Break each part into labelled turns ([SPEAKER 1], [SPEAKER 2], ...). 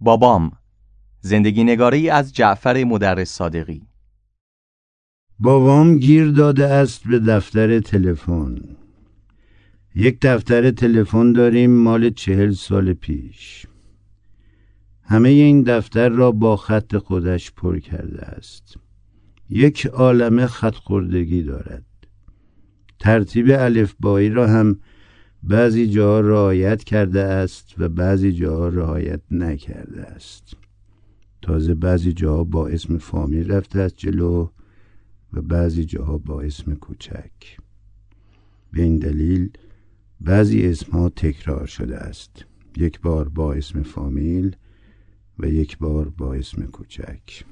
[SPEAKER 1] بابام زندگی نگاری از جعفر مدرس صادقی.
[SPEAKER 2] بابام گیر داده است به دفتر تلفن. یک دفتر تلفن داریم مال چهل سال پیش. همه این دفتر را با خط خودش پر کرده است. یک عالم خط خوردگی دارد. ترتیب الفبایی را هم بعضی جا رعایت کرده است و بعضی جا رعایت نکرده است. تازه بعضی جا با اسم فامیل رفته است جلو و بعضی جاها با اسم کوچک. به این دلیل بعضی اسمها تکرار شده است. یک بار با اسم فامیل و یک بار با اسم کوچک.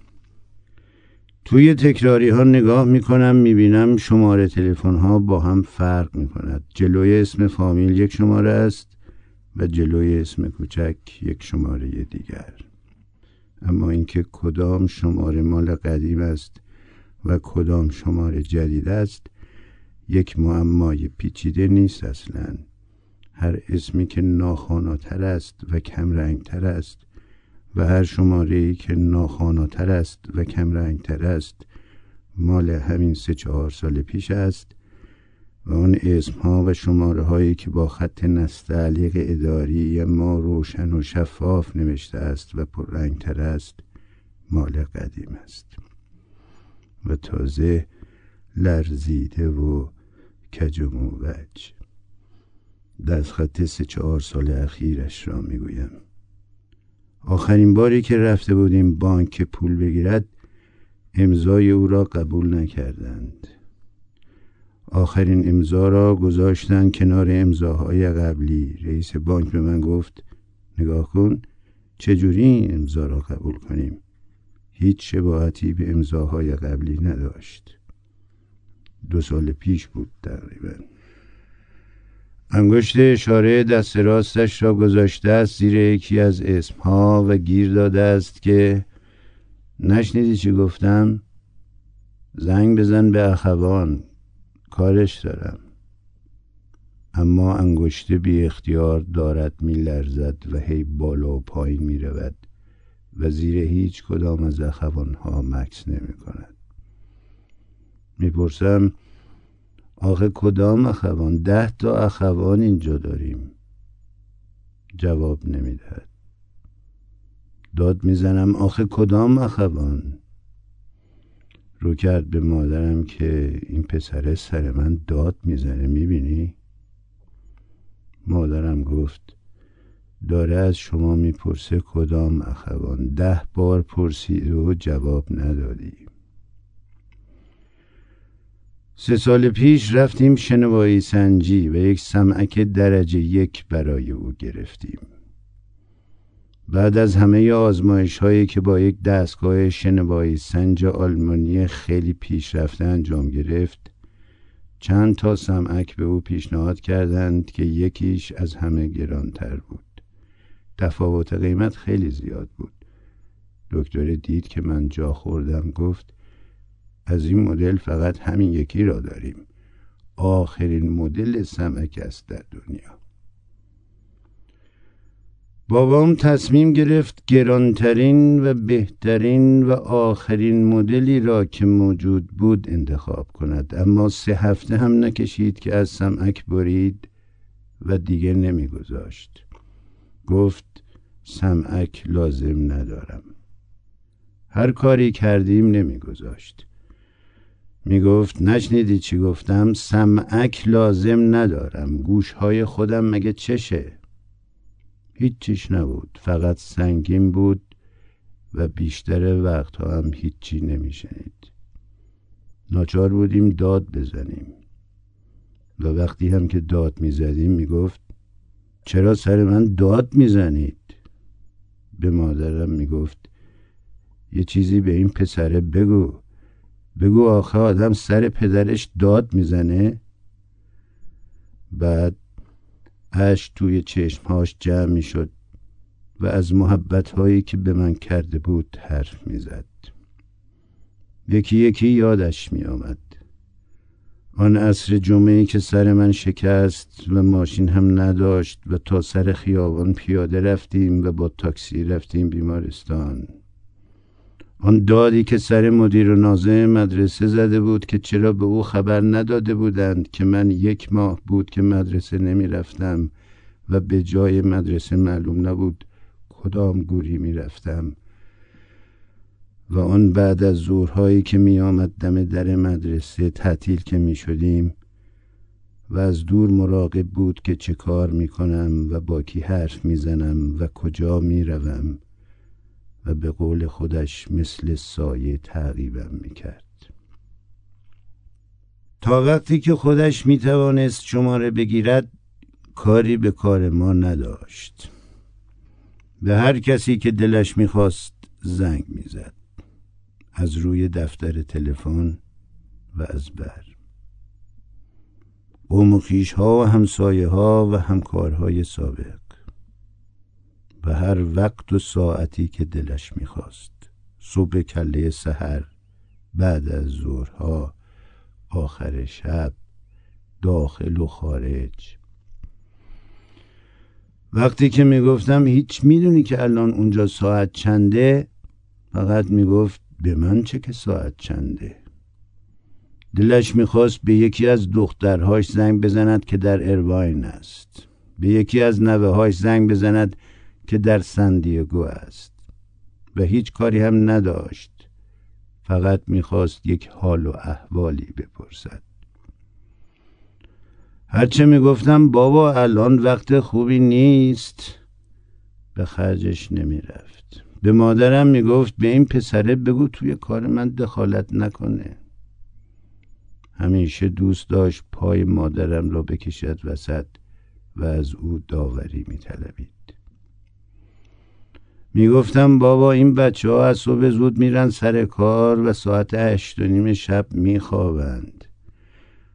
[SPEAKER 2] توی تکراری ها نگاه می‌کنم می‌بینم شماره تلفن ها با هم فرق می‌کند. جلوی اسم فامیل یک شماره است و جلوی اسم کوچک یک شماره دیگر. اما اینکه کدام شماره مال قدیم است و کدام شماره جدید است یک معمای پیچیده نیست اصلا. هر اسمی که ناخاناتر است و کم رنگتر است و هر شماره که ناخاناتر است و کم رنگتر است مال همین سه چهار سال پیش است و آن اسم ها و شماره هایی که با خط نستعلیق اداری ما روشن و شفاف نوشته است و پررنگتر است مال قدیم است. و تازه لرزیده و کج و موج. خط سه چهار سال اخیرش را می‌گویم. آخرین باری که رفته بودیم بانک پول بگیرد امضای او را قبول نکردند. آخرین امضا را گذاشتن کنار امضاهای قبلی. رئیس بانک به من گفت نگاه کن چجوری این امضا را قبول کنیم؟ هیچ شباهتی به امضاهای قبلی نداشت. دو سال پیش بود تقریبا. انگشت اشاره دست راستش را گذاشته است زیر یکی از اسمها و گیر داده است که نشنیدی چی گفتم؟ زنگ بزن به اخوان کارش دارم. اما انگشته بی اختیار دارد می لرزد و هی بالا و پایین می رود و زیر هیچ کدام از اخوانها مکس نمی کند. می‌پرسم آخه کدام اخوان؟ ده تا اخوان اینجا داریم. جواب نمی‌دهد. داد می‌زنم آخه کدام اخوان؟ رو کرد به مادرم که این پسر سر من داد می‌زنه می‌بینی؟ مادرم گفت داره از شما می‌پرسه کدام اخوان. ده بار پرسید و جواب ندادی. سه سال پیش رفتیم شنوایی سنجی و یک سمعک درجه یک برای او گرفتیم. بعد از همه آزمایش هایی که با یک دستگاه شنوایی سنج آلمانی خیلی پیشرفته انجام گرفت چند تا سمعک به او پیشنهاد کردند که یکیش از همه گرانتر بود. تفاوت قیمت خیلی زیاد بود. دکتر دید که من جا خوردم گفت از این مدل فقط همین یکی را داریم. آخرین مدل سمک است در دنیا. بابام تصمیم گرفت گرانترین و بهترین و آخرین مدلی را که موجود بود انتخاب کند. اما سه هفته هم نکشید که از سمعک برید و دیگه نمیگذاشت. گفت سمعک لازم ندارم. هر کاری کردیم نمیگذاشت. می‌گفت نشنیدی چی گفتم؟ سمعک لازم ندارم. گوشهای خودم مگه چشه؟ هیچیش نبود. فقط سنگین بود و بیشتر وقتها هم هیچی نمیشنید. ناچار بودیم داد بزنیم. و وقتی هم که داد می‌زدیم می‌گفت چرا سر من داد می‌زنید؟ به مادرم می‌گفت یه چیزی به این پسره بگو. بگو آخه آدم سر پدرش داد می‌زنه. بعد اش توی چشمهاش جمع می‌شد و از محبت هایی که به من کرده بود حرف می‌زد. یکی یکی یادش می آمد آن عصر جمعه که سر من شکست و ماشین هم نداشت و تا سر خیابان پیاده رفتیم و با تاکسی رفتیم بیمارستان. آن دادی که سر مدیر و نازم مدرسه زده بود که چرا به او خبر نداده بودند که من یک ماه بود که مدرسه نمی رفتم و به جای مدرسه معلوم نبود کدام گوری می رفتم و آن بعد از ظهرهایی که می آمد دم در مدرسه تعطیل که می شدیم و از دور مراقب بود که چه کار می کنم و با کی حرف می زنم و کجا می روم و به قول خودش مثل سایه تعقیبم می کرد تا وقتی که خودش می توانست شماره بگیرد کاری به کار ما نداشت. به هر کسی که دلش می‌خواست زنگ می‌زد. از روی دفتر تلفن و از بر. قوم ها و همسایه ها و همکارهای سابق. هر وقت و ساعتی که دلش می‌خواست. صبح کله سحر بعد از ظهرها آخر شب داخل و خارج. وقتی که می‌گفتم هیچ می‌دونی که الان اونجا ساعت چنده فقط می‌گفت به من چه که ساعت چنده. دلش می‌خواست به یکی از دخترهاش زنگ بزند که در ارواین است. به یکی از نوههاش زنگ بزند که در سندیگو است و هیچ کاری هم نداشت. فقط می‌خواست یک حال و احوالی بپرسد. هرچه می‌گفتم بابا الان وقت خوبی نیست. به خرجش نمی‌رفت. به مادرم می‌گفت به این پسره بگو توی کار من دخالت نکنه. همیشه دوست داشت پای مادرم را بکشد وسط و از او داوری میطلبید. می‌گفتم بابا این بچه ها از صبح زود میرن سر کار و ساعت هشت و نیم شب میخوابند.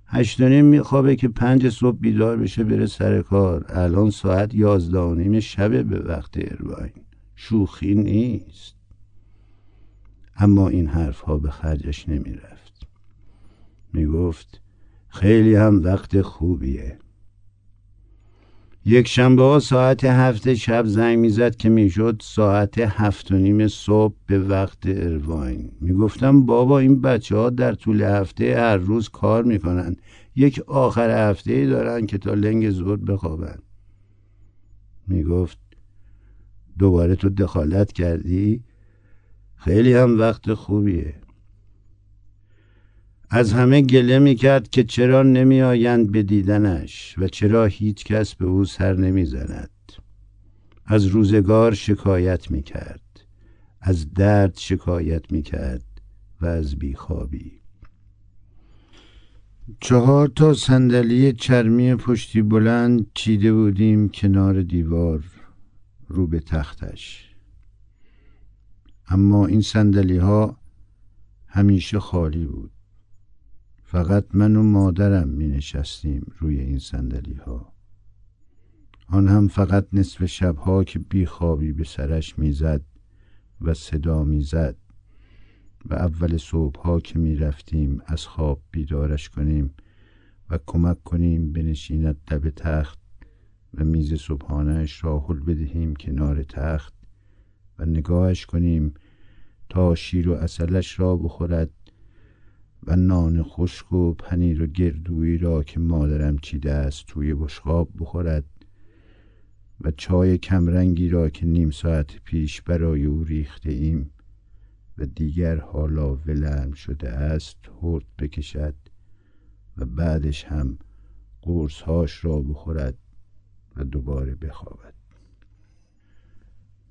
[SPEAKER 2] هشت و نیم میخوابه که پنج صبح بیدار بشه بره سر کار. الان ساعت یازده و نیم شبه به وقت ارواین شوخی نیست. اما این حرف ها به خرجش نمی‌رفت. می‌گفت خیلی هم وقت خوبیه. یک شنبه ها ساعت هفت شب زنگ می‌زد که می‌شد ساعت هفت و نیم صبح به وقت ارواین. می‌گفتم بابا این بچه ها در طول هفته هر روز کار می‌کنن. یک آخر هفته دارن که تا لنگ زود بخوابن. می‌گفت دوباره تو دخالت کردی؟ خیلی هم وقت خوبیه. از همه گله می کرد که چرا نمی آیند به دیدنش و چرا هیچ کس به او سر نمی زند. از روزگار شکایت می کرد از درد شکایت می کرد و از بیخوابی. چهار تا صندلی چرمی پشتی بلند چیده بودیم کنار دیوار رو به تختش. اما این صندلی ها همیشه خالی بود. فقط من و مادرم می نشستیم روی این سندلی ها آن هم فقط نصف شبها که بیخوابی به سرش می‌زد و صدا می‌زد و اول صبحها که می رفتیم از خواب بیدارش کنیم و کمک کنیم بنشیند دب تخت و میز صبحانهش را حل بدهیم کنار تخت و نگاهش کنیم تا شیر و اصلش را بخورد و نان خشک و پنیر و گردویی را که مادرم چیده است توی بشقاب بخورد و چای کمرنگی را که نیم ساعت پیش برای او ریخته ایم و دیگر حالا ولرم شده است هرد بکشد و بعدش هم قرصهاش را بخورد و دوباره بخوابد.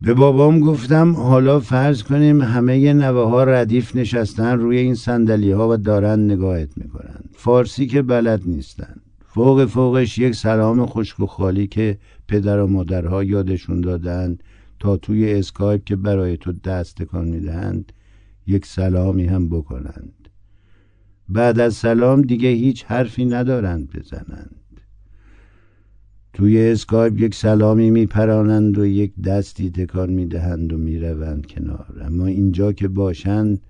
[SPEAKER 2] به بابام گفتم حالا فرض کنیم همه نوه ها ردیف نشستن روی این سندلی ها و دارن نگاهت می‌کنن. فارسی که بلد نیستن. فوق فوقش یک سلام خشک و خالی که پدر و مادرها یادشون دادن تا توی اسکایپ که برای تو دست تکان می‌دهند یک سلامی هم بکنند. بعد از سلام دیگه هیچ حرفی ندارند بزنند. توی اسکایپ یک سلامی میپرانند و یک دستی تکان می‌دهند و می‌روند کنار. اما اینجا که باشند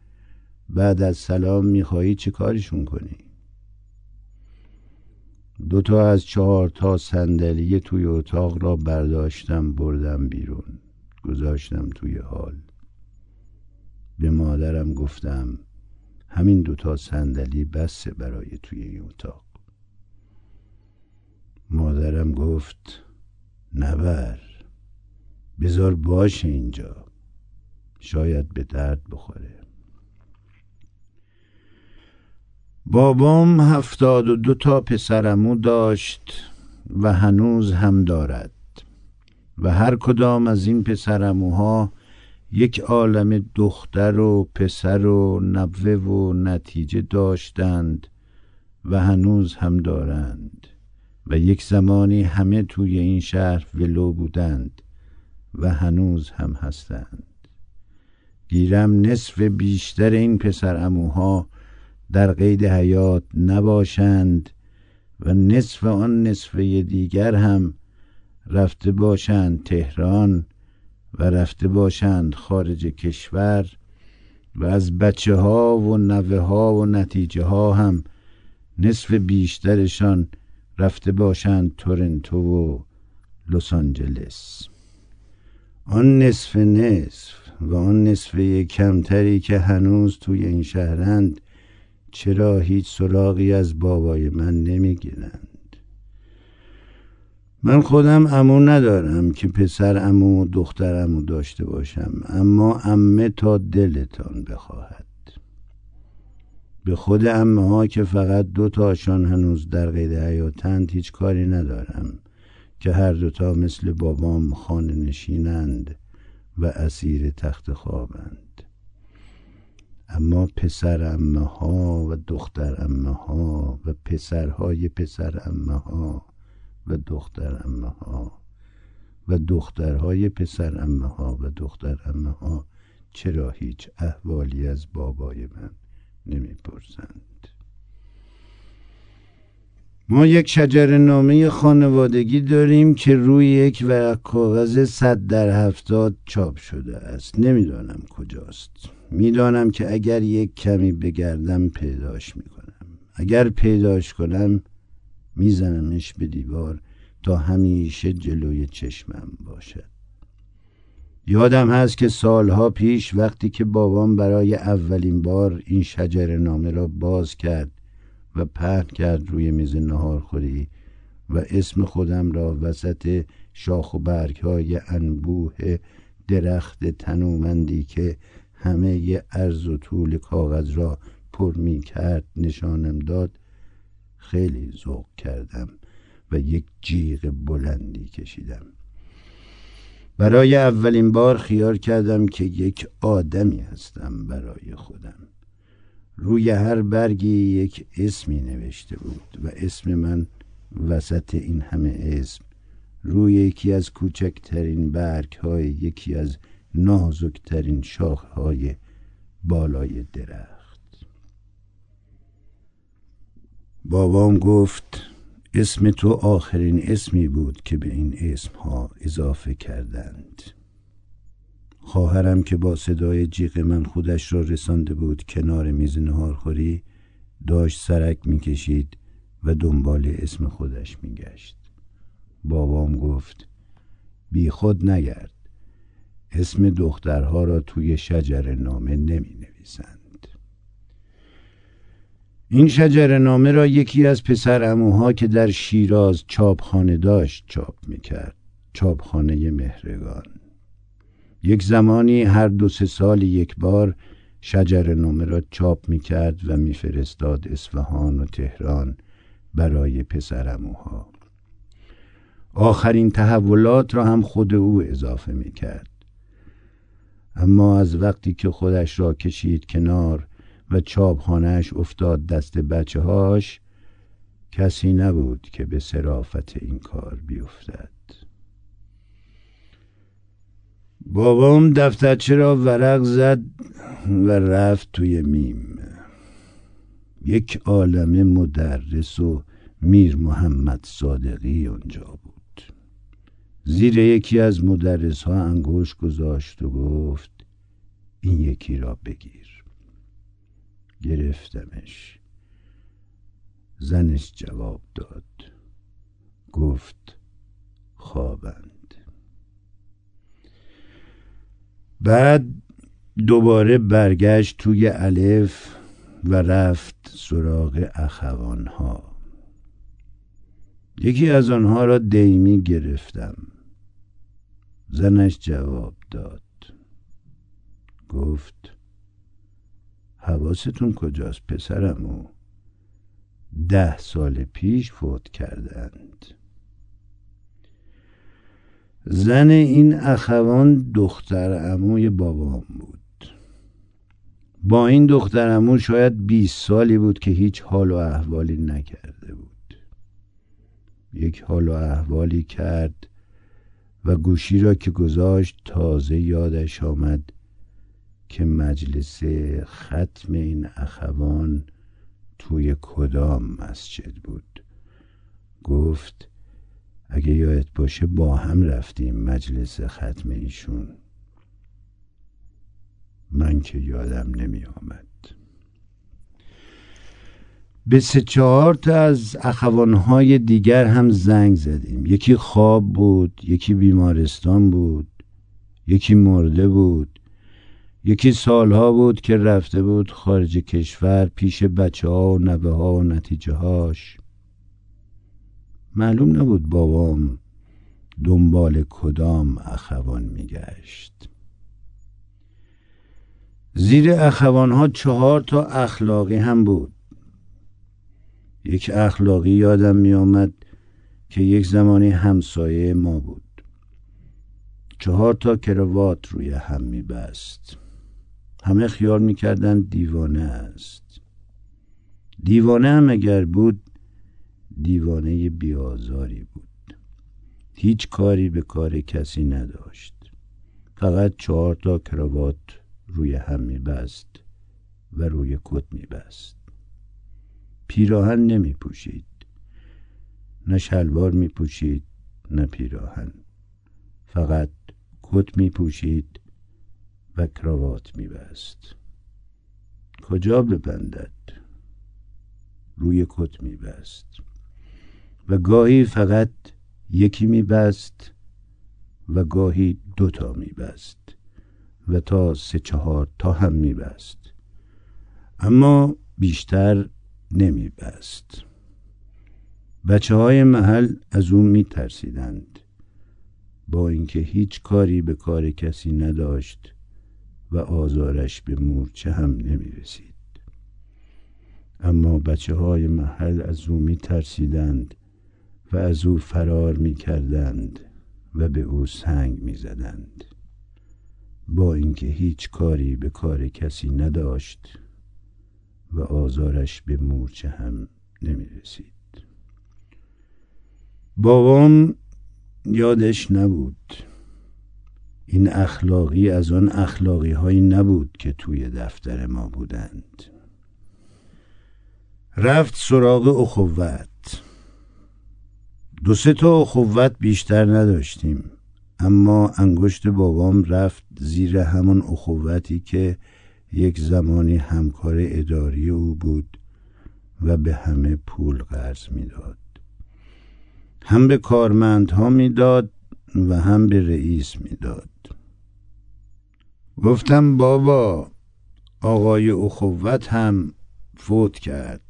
[SPEAKER 2] بعد از سلام می‌خواهی چه کارشون کنی؟ دو تا از چهار تا صندلی توی اتاق را برداشتم بردم بیرون. گذاشتم توی حال. به مادرم گفتم همین دوتا صندلی بسه برای توی این اتاق. مادرم گفت نبر بذار باشه اینجا. شاید به درد بخوره. بابام هفتاد و دو تا پسرمو داشت و هنوز هم دارد. و هر کدام از این پسرموها یک عالم دختر و پسر و نوه و نتیجه داشتند و هنوز هم دارند. و یک زمانی همه توی این شهر ولو بودند و هنوز هم هستند. گیرم نصف بیشتر این پسر اموها در قید حیات نباشند و نصف آن نصفه دیگر هم رفته باشند تهران و رفته باشند خارج کشور و از بچه ها و نوه ها و نتیجه ها هم نصف بیشترشان رفته باشند تورنتو و لس آنجلس. آن نصف نصف و آن نصفه کمتری که هنوز توی این شهرند چرا هیچ سراغی از بابای من نمی‌گیرند؟ من خودم امو ندارم که پسر امو و دختر امو داشته باشم اما امه تا دلتان بخواهد. به خود امه ها که فقط دو تاشان هنوز در قید حیاتند هیچ کاری ندارم که هر دوتا مثل بابام خانه نشینند و اسیر تخت خوابند. اما پسر امه ها و دختر امه ها و پسرهای پسر امه ها و دختر امه ها و دخترهای پسر امه ها و دختر امه ها چرا هیچ احوالی از بابای من نمی‌پرسند. ما یک شجر نامه خانوادگی داریم که روی یک ورق کاغذ صد در هفتاد چاپ شده است. نمی‌دانم کجاست. می‌دانم که اگر یک کمی بگردم پیداش می‌کنم. اگر پیداش کنم میزنمش به دیوار تا همیشه جلوی چشمم باشد. یادم هست که سالها پیش وقتی که بابام برای اولین بار این شجر نامه را باز کرد و پهن کرد روی میز نهارخوری و اسم خودم را وسط شاخ و برگ های انبوه درخت تنومندی که همه عرض و طول کاغذ را پر می کرد نشانم داد خیلی ذوق کردم و یک جیغ بلندی کشیدم. برای اولین بار خیال کردم که یک آدمی هستم برای خودم. روی هر برگی یک اسمی نوشته بود و اسم من وسط این همه اسم روی یکی از کوچکترین برگ های یکی از نازکترین شاخ های بالای درخت. بابام گفت اسم تو آخرین اسمی بود که به این اسم ها اضافه کردند. خواهرم که با صدای جیغ من خودش را رسانده بود کنار میز نهارخوری داشت سرک می‌کشید و دنبال اسم خودش میگشت. بابام گفت بی خود نگرد. اسم دخترها را توی شجر نامه نمی نویسند این شجر نامه را یکی از پسر اموها که در شیراز چاپخانه داشت چاپ می‌کرد چاپخانه مهرگان. یک زمانی هر دو سه سال یک بار شجر نامه را چاپ می کرد و میفرستاد اصفهان و تهران برای پسرموها آخرین تحولات را هم خود او اضافه می کرد اما از وقتی که خودش را کشید کنار و چاپخانهش افتاد دست بچه هاش کسی نبود که به صرافت این کار بیفتد. بابام دفترچه را ورق زد و رفت توی میم. یک عالم مدرس و میر محمد صادقی اونجا بود. زیر یکی از مدرس ها انگوش گذاشت و گفت این یکی را بگیر. گرفتمش. زنش جواب داد. گفت خوابند. بعد دوباره برگشت توی الف و رفت سراغ اخوانها. یکی از آنها را دیمی گرفتم. زنش جواب داد. گفت حواستون کجاست پسرمو ده سال پیش فوت کردند. زن این اخوان دختر عموی بابام بود. با این دختر عمو شاید 20 سالی بود که هیچ حال و احوالی نکرده بود. یک حال و احوالی کرد و گوشی را که گذاشت تازه یادش آمد که مجلس ختم این اخوان توی کدام مسجد بود. گفت اگه یادت باشه با هم رفتیم مجلس ختم ایشون. من که یادم نمی آمد به سه چهار تا از اخوانهای دیگر هم زنگ زدیم. یکی خواب بود یکی بیمارستان بود یکی مرده بود. یکی سالها بود که رفته بود خارج کشور پیش بچه ها و نبه ها و نتیجه هاش معلوم نبود بابام دنبال کدام اخوان میگشت. زیر اخوان ها چهار تا اخلاقی هم بود. یک اخلاقی یادم می آمد که یک زمانی همسایه ما بود. چهار تا کروات روی هم می بست همه خیال می‌کردن دیوانه است. دیوانه هم اگر بود دیوانه بیازاری بود. هیچ کاری به کار کسی نداشت. فقط چهار تا کراوات روی هم میبست و روی کت میبست. پیراهن نمی پوشید نه شلوار می پوشید نه پیراهن. فقط کت می پوشید و کراوات میبست. کجا ببندد؟ روی کت میبست. و گاهی فقط یکی میبست و گاهی دوتا میبست و تا سه چهار تا هم میبست. اما بیشتر نمیبست. بچه های محل از او میترسیدند. با اینکه هیچ کاری به کار کسی نداشت و آزارش به مورچه هم نمی رسید اما بچه های محل از او می ترسیدند و از او فرار می کردند و به او سنگ می زدند با اینکه هیچ کاری به کار کسی نداشت و آزارش به مورچه هم نمی رسید بابام یادش نبود. این اخلاقی از آن اخلاقی هایی نبود که توی دفتر ما بودند. رفت سراغ اخوت. دو سه تا اخوت بیشتر نداشتیم اما انگشت بابام رفت زیر همان اخوتی که یک زمانی همکار اداری او بود و به همه پول قرض می‌داد. هم به کارمندها می‌داد و هم به رئیس می‌داد. گفتم بابا آقای اخوت هم فوت کرد.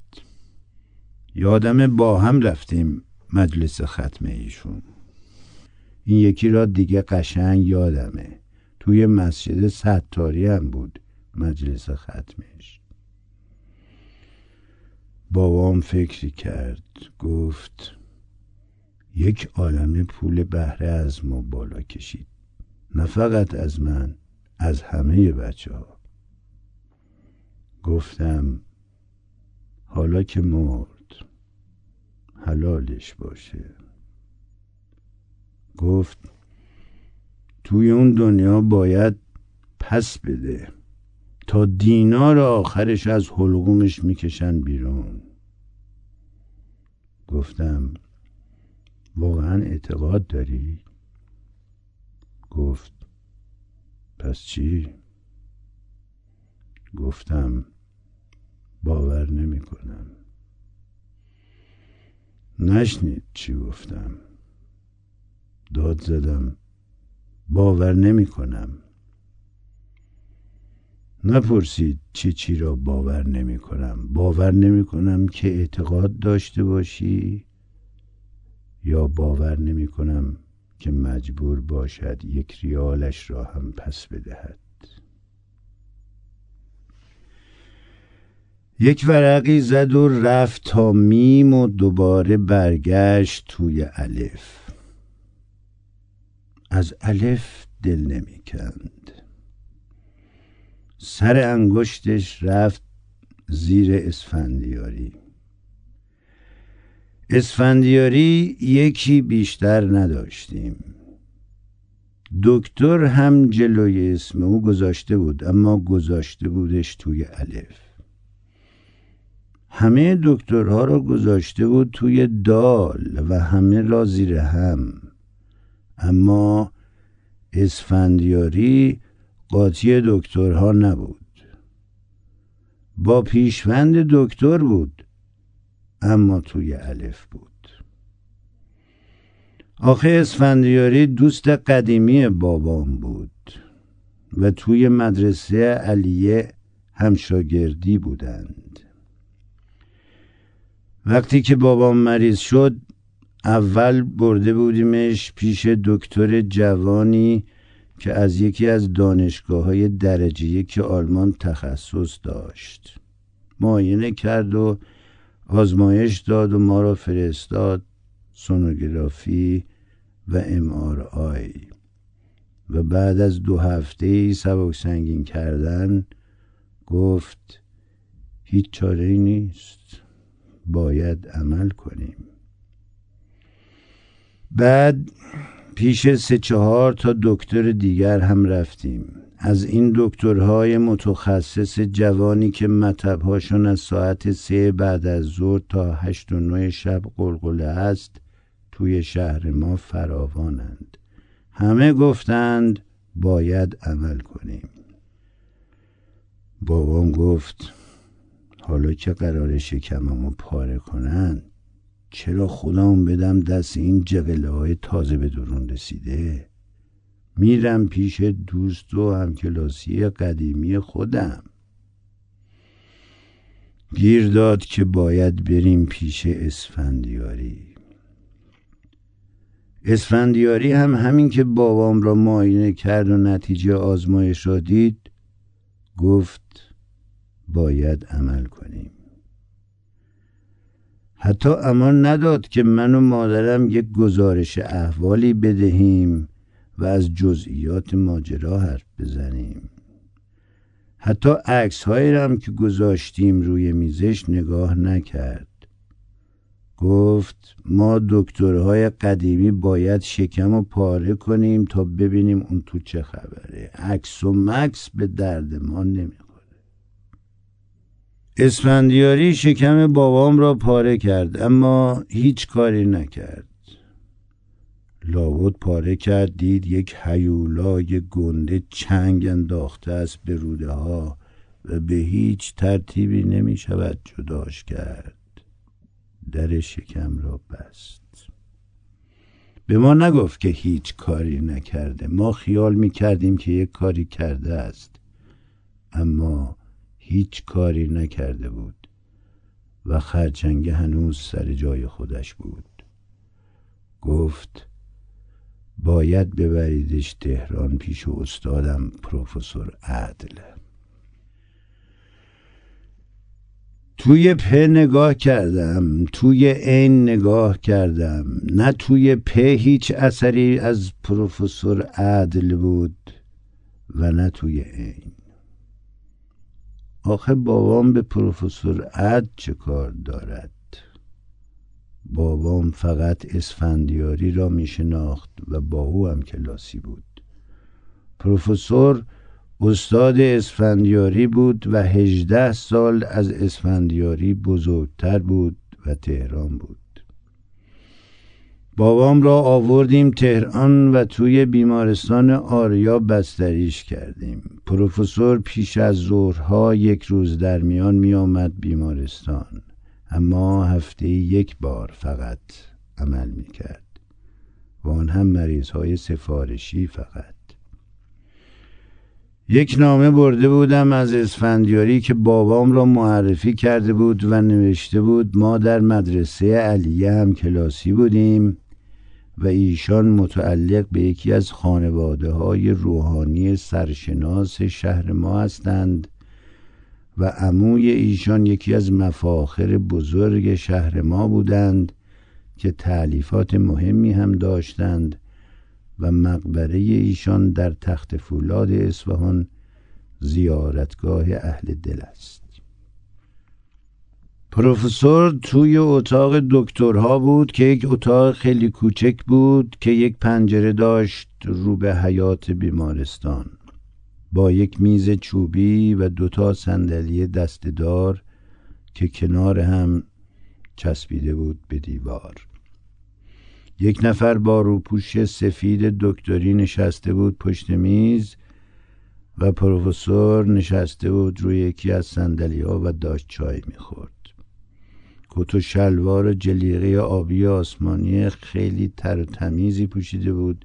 [SPEAKER 2] یادم با هم رفتیم مجلس ختم ایشون. این یکی را دیگه قشنگ یادمه. توی مسجد ستاری هم بود مجلس ختمش. بابام فکری کرد گفت یک عالم پول بهره از ما بالا کشید. نه فقط از من از همه بچه ها گفتم حالا که مرد حلالش باشه. گفت توی اون دنیا باید پس بده تا دینار آخرش از حلقومش می‌کشن بیرون. گفتم واقعا اعتقاد داری؟ گفت پس چی؟ گفتم باور نمی کنم. نشنید چی گفتم. داد زدم باور نمی کنم. نپرسید چی چی را باور نمی کنم. باور نمی کنم که اعتقاد داشته باشی یا باور نمی کنم که مجبور باشد یک ریالش را هم پس بدهد. یک ورقی زد و رفت تا میم و دوباره برگشت توی الف. از الف دل نمی‌کند سر انگشتش رفت زیر اسفندیاری. اسفندیاری یکی بیشتر نداشتیم. دکتر هم جلوی اسم او گذاشته بود اما گذاشته بودش توی الف. همه دکترها را گذاشته بود توی دال و همه را زیر هم. اما اسفندیاری قاطی دکترها نبود. با پیشوند دکتر بود. اما توی الف بود. آخه اسفندیاری دوست قدیمی بابام بود و توی مدرسه علیه همشاگردی بودند. وقتی که بابام مریض شد اول برده بودیمش پیش دکتر جوانی که از یکی از دانشگاه های درجه که آلمان تخصص داشت. معاینه کرد و آزمایش داد و ما را فرستاد سونوگرافی و ام آی. و بعد از دو هفته سبک سنگین کردن گفت هیچ چاره نیست باید عمل کنیم. بعد پیش سه چهار تا دکتر دیگر هم رفتیم. از این دکترهای متخصص جوانی که مطبهاشون از ساعت سه بعد از ظهر تا هشت و نه شب قلقله است توی شهر ما فراوانند. همه گفتند باید عمل کنیم. بابام گفت حالا که قرار شکممو پاره کنند چرا خودم بدم دست این جغله های تازه به درون رسیده؟ میرم پیش دوست و همکلاسی قدیمی خودم. گیر داد که باید بریم پیش اسفندیاری. اسفندیاری هم همین که بابام را معاینه کرد و نتیجه آزمایش را دید گفت باید عمل کنیم. حتی امان نداد که من و مادرم یک گزارش احوالی بدهیم و از جزئیات ماجرا حرف بزنیم. حتی عکس هایی هم که گذاشتیم روی میزش نگاه نکرد. گفت ما دکترهای قدیمی باید شکم و پاره کنیم تا ببینیم اون تو چه خبره. عکس و مکس به درد ما نمی‌خوره. اسفندیاری شکم بابام را پاره کرد اما هیچ کاری نکرد. لابد پاره کرد دید یک حیولای گنده چنگ انداخته است به روده ها و به هیچ ترتیبی نمی شود جداش کرد. در شکم را بست. به ما نگفت که هیچ کاری نکرده. ما خیال می کردیم که یک کاری کرده است. اما هیچ کاری نکرده بود و خرچنگه هنوز سر جای خودش بود. گفت باید ببریدش تهران پیش استادم پروفسور عدل. توی په نگاه کردم توی عین نگاه کردم. نه توی په هیچ اثری از پروفسور عدل بود و نه توی عین. آخه بابام به پروفسور عدل چه کار دارد؟ بابام فقط اسفندیاری را می شناخت و با او هم کلاسی بود. پروفسور استاد اسفندیاری بود و هجده سال از اسفندیاری بزرگتر بود و تهران بود. بابام را آوردیم تهران و توی بیمارستان آریا بستریش کردیم. پروفسور پیش از ظهرها یک روز در میان می آمد بیمارستان. اما هفته یک بار فقط عمل می کرد و آن هم مریض های سفارشی فقط. یک نامه برده بودم از اسفندیاری که بابام را معرفی کرده بود و نوشته بود ما در مدرسه علیه هم کلاسی بودیم و ایشان متعلق به یکی از خانواده های روحانی سرشناس شهر ما هستند و عموی ایشان یکی از مفاخر بزرگ شهر ما بودند که تعلیفات مهمی هم داشتند و مقبره ایشان در تخت فولاد اصفهان زیارتگاه اهل دل است. پروفسور توی اتاق دکترها بود که یک اتاق خیلی کوچک بود که یک پنجره داشت رو به حیات بیمارستان. با یک میز چوبی و دوتا صندلی دستدار که کنار هم چسبیده بود به دیوار. یک نفر با روپوش سفید دکتری نشسته بود پشت میز و پروفسور نشسته بود روی یکی از صندلی ها و داشت چای می‌خورد. کت و شلوار جلیقه آبی آسمانی خیلی تر و تمیزی پوشیده بود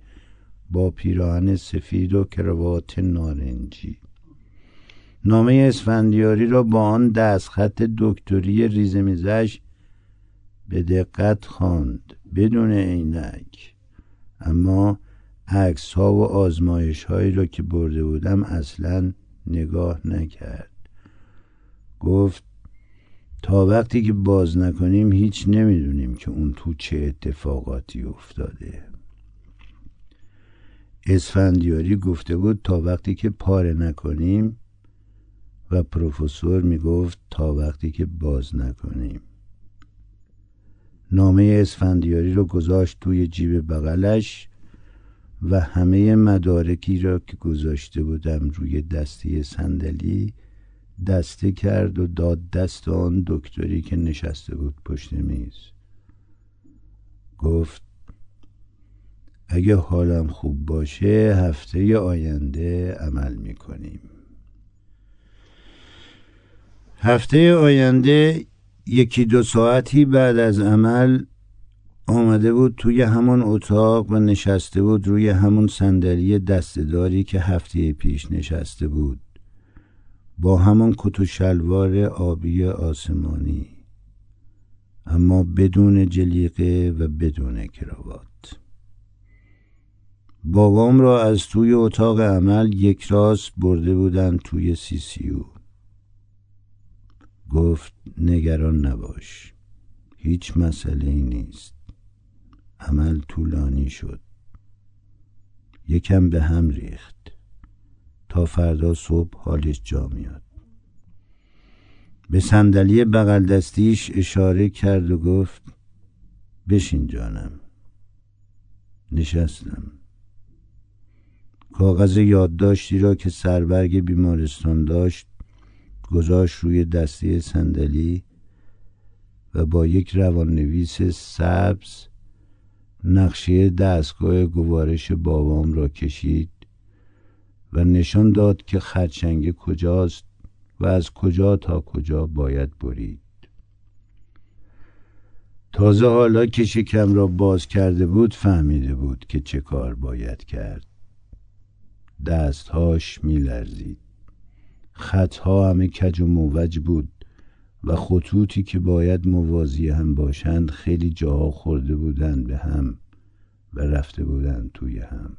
[SPEAKER 2] با پیراهن سفید و کروات نارنجی. نامه اسفندیاری را با آن دستخط دکتری ریزمیزش به دقت خواند بدون عینک. اما عکس ها و آزمایش هایی را که برده بودم اصلا نگاه نکرد. گفت تا وقتی که باز نکنیم هیچ نمی‌دونیم که اون تو چه اتفاقاتی افتاده. اسفندیاری گفته بود تا وقتی که پاره نکنیم و پروفسور می‌گفت تا وقتی که باز نکنیم. نامه اسفندیاری رو گذاشت توی جیب بغلش و همه مدارکی را که گذاشته بودم روی دستی صندلی دسته کرد و داد دست آن دکتری که نشسته بود پشت میز. گفت اگه حالم خوب باشه هفته آینده عمل می‌کنیم. هفته آینده یکی دو ساعتی بعد از عمل آمده بود توی همون اتاق و نشسته بود روی همون صندلی دستداری که هفته پیش نشسته بود. با همون کت و شلوار آبی آسمانی. اما بدون جلیقه و بدون کراوات. بابام را از توی اتاق عمل یک راست برده بودن توی سی سی او. گفت نگران نباش هیچ مسئله ای نیست. عمل طولانی شد. یکم به هم ریخت. تا فردا صبح حالش جا میاد. به صندلی بغل دستیش اشاره کرد و گفت بشین جانم. نشستم. کاغذ یادداشتی را که سربرگ بیمارستان داشت گذاشت روی دسته صندلی و با یک روان نویس سبز نقشه دستگاه گوارش بابام را کشید و نشان داد که خرچنگ کجاست و از کجا تا کجا باید برید. تازه حالا که شکم را باز کرده بود فهمیده بود که چه کار باید کرد. دستهاش میلرزید. خطها همه کج و موج بود و خطوطی که باید موازی هم باشند خیلی جاها خورده بودند به هم و رفته بودند توی هم.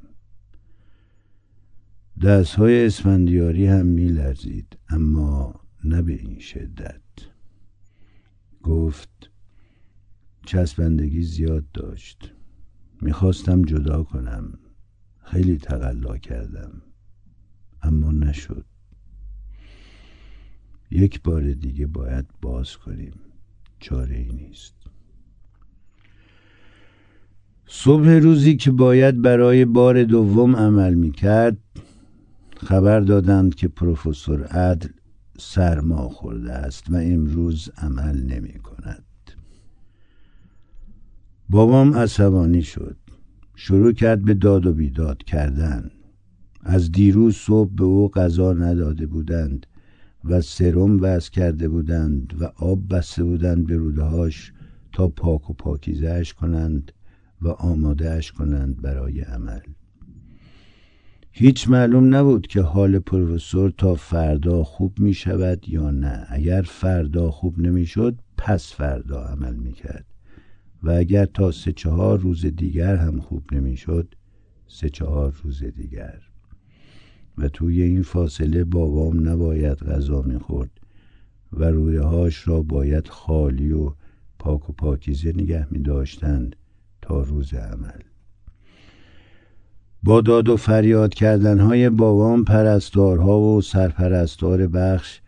[SPEAKER 2] دست های اسفندیاری هم میلرزید اما نه به این شدت. گفت چسبندگی زیاد داشت. می‌خواستم جدا کنم. خیلی تقلا کردم. اما نشد. یک بار دیگه باید باز کنیم. چاره ای نیست. صبح روزی که باید برای بار دوم عمل می کرد خبر دادند که پروفسور عدل سرما خورده است و امروز عمل نمی کند بابام عصبانی شد. شروع کرد به داد و بیداد کردن. از دیروز صبح به او غذا نداده بودند و سرم وز کرده بودند و آب بسته بودند به رودهاش تا پاک و پاکیزهش کنند و آمادهش کنند برای عمل. هیچ معلوم نبود که حال پروفسور تا فردا خوب می شود یا نه. اگر فردا خوب نمی شد پس فردا عمل می کرد و اگر تا سه چهار روز دیگر هم خوب نمی شد سه چهار روز دیگر. و توی این فاصله بابام نباید غذا می‌خورد و رویهاش را باید خالی و پاک و پاکیزه نگه می داشتند تا روز عمل. با داد و فریاد کردنهای بابام پرستارها و سرپرستار بخش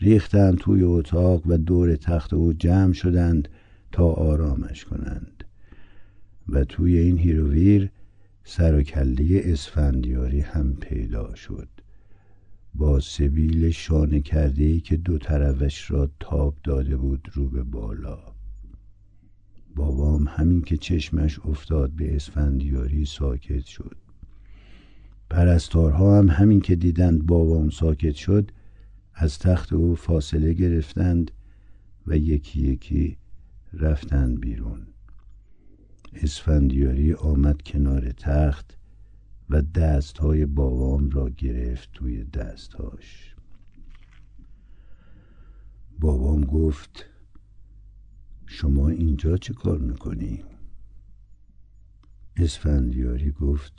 [SPEAKER 2] ریختند توی اتاق و دور تخت او جمع شدند تا آرامش کنند. و توی این هیروویر سر و کله اسفندیاری هم پیدا شد. با سبیل شانه کرده ای که دو طرفش را تاب داده بود رو به بالا. بابام همین که چشمش افتاد به اسفندیاری ساکت شد. پرستارها هم همین که دیدند بابام ساکت شد از تخت او فاصله گرفتند و یکی یکی رفتند بیرون. اسفندیاری آمد کنار تخت و دستهای بابام را گرفت توی دستهاش. بابام گفت شما اینجا چه کار می‌کنی؟ اسفندیاری گفت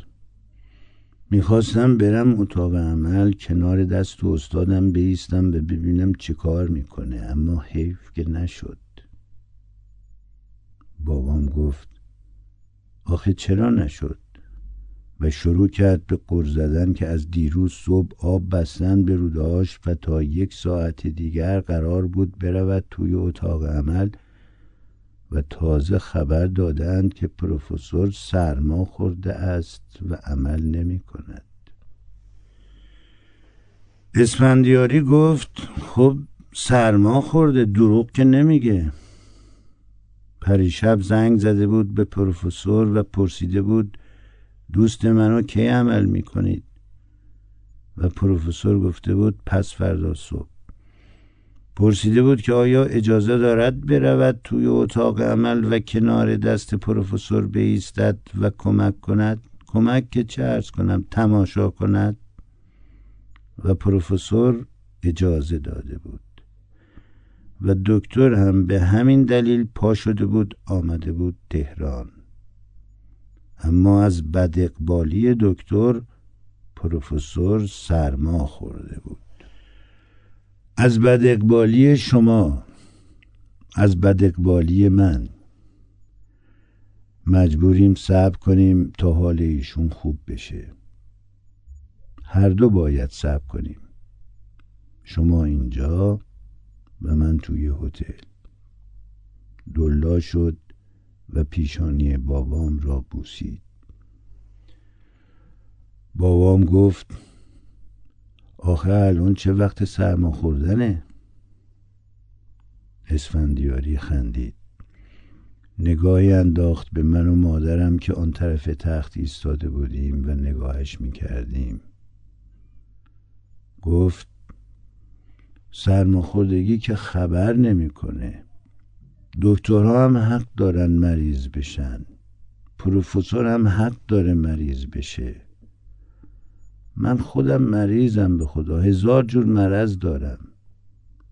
[SPEAKER 2] می‌خواستم برم اتاق عمل کنار دست و استادم بیستم و ببینم چه کار می‌کنه اما حیف که نشد. بابام گفت آخه چرا نشد؟ و شروع کرد به قر زدن که از دیروز صبح آب بستن به رودهاش و تا یک ساعت دیگر قرار بود برود توی اتاق عمل و تازه خبر دادند که پروفسور سرما خورده است و عمل نمی کند. اسفندیاری گفت خب سرما خورده دروغ که نمیگه. پریشب زنگ زده بود به پروفسور و پرسیده بود دوست منو کی عمل می‌کنید؟ و پروفسور گفته بود پس فردا صبح. پرسیده بود که آیا اجازه دارد برود توی اتاق عمل و کنار دست پروفسور بیستد و کمک کند؟ کمک که چه ارز کنم تماشا کند؟ و پروفسور اجازه داده بود. و دکتر هم به همین دلیل پا شده بود آمده بود تهران. اما از بد اقبالی دکتر پروفسور سرما خورده بود. از بد اقبالی شما از بد اقبالی من. مجبوریم صبر کنیم تا حال ایشون خوب بشه. هر دو باید صبر کنیم. شما اینجا و من توی هتل. دلا شد و پیشانی بابام را بوسید. بابام گفت آخه الان چه وقت سرما خوردنه؟ اسفندیاری خندید. نگاهی انداخت به من و مادرم که آن طرف تخت ایستاده بودیم و نگاهش می‌کردیم. گفت سرماخوردگی که خبر نمی‌کنه. دکترها هم حق دارن مریض بشن. پروفسور هم حق داره مریض بشه. من خودم مریضم به خدا. هزار جور مرض دارم.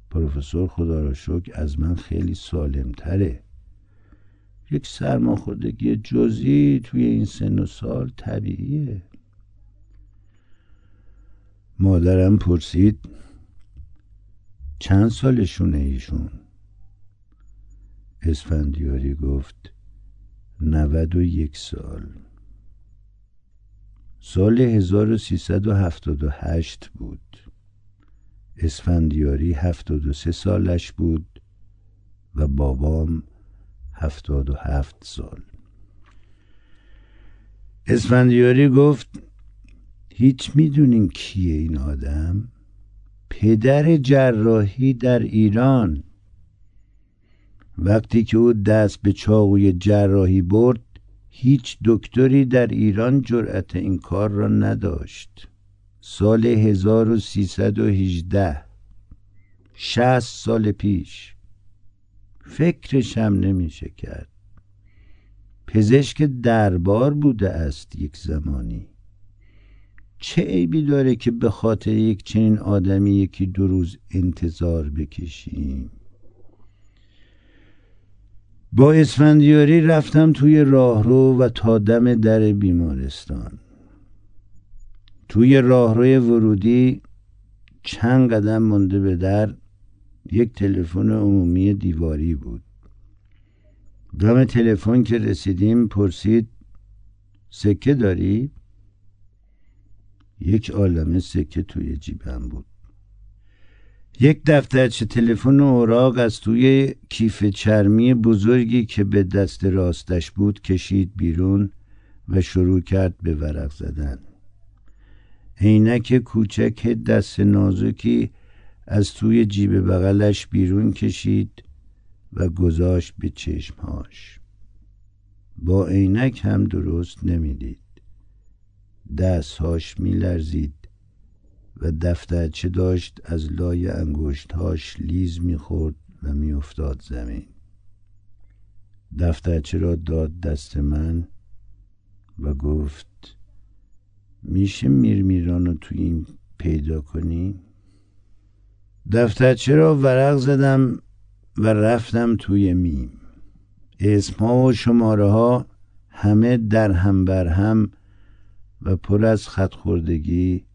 [SPEAKER 2] پروفسور خدا را شکر از من خیلی سالمتره. یک سرماخوردگی جزئی توی این سن و سال طبیعیه. مادرم پرسید چند سالشونه ایشون؟ اسفندیاری گفت نود و یک سال. سال 1378 بود. اسفندیاری 73 سالش بود و بابام 77 سال. اسفندیاری گفت هیچ می‌دونین کیه این آدم؟ پدر جراحی در ایران. وقتی که او دست به چاقوی جراحی برد هیچ دکتری در ایران جرأت این کار را نداشت. سال 1318 شست سال پیش. فکرشم نمیشه کرد. پزشک دربار بوده است یک زمانی. چه عیبی داره که به خاطر یک چنین آدمی یکی دو روز انتظار بکشیم؟ با اسفندیاری رفتم توی راهرو و تا دم در بیمارستان. توی راهروی ورودی چند قدم مونده به در یک تلفن عمومی دیواری بود. دم تلفن که رسیدیم پرسید سکه داری؟ یک عالمه سکه توی جیبم بود. یک دفترچه تلفن و اوراق از توی کیف چرمی بزرگی که به دست راستش بود کشید بیرون و شروع کرد به ورق زدن. عینک کوچک دست نازکی از توی جیب بغلش بیرون کشید و گذاشت به چشمهاش. با عینک هم درست نمی‌دید. دستهاش میلرزید و دفترچه داشت از لای انگشتهاش لیز می‌خورد و میافتاد زمین دفترچه را داد دست من و گفت میشه میرمیران رو تو این پیدا کنی؟ دفترچه را ورق زدم و رفتم توی میم اسمها و شماره ها همه در هم بر هم و پر از خط خوردگی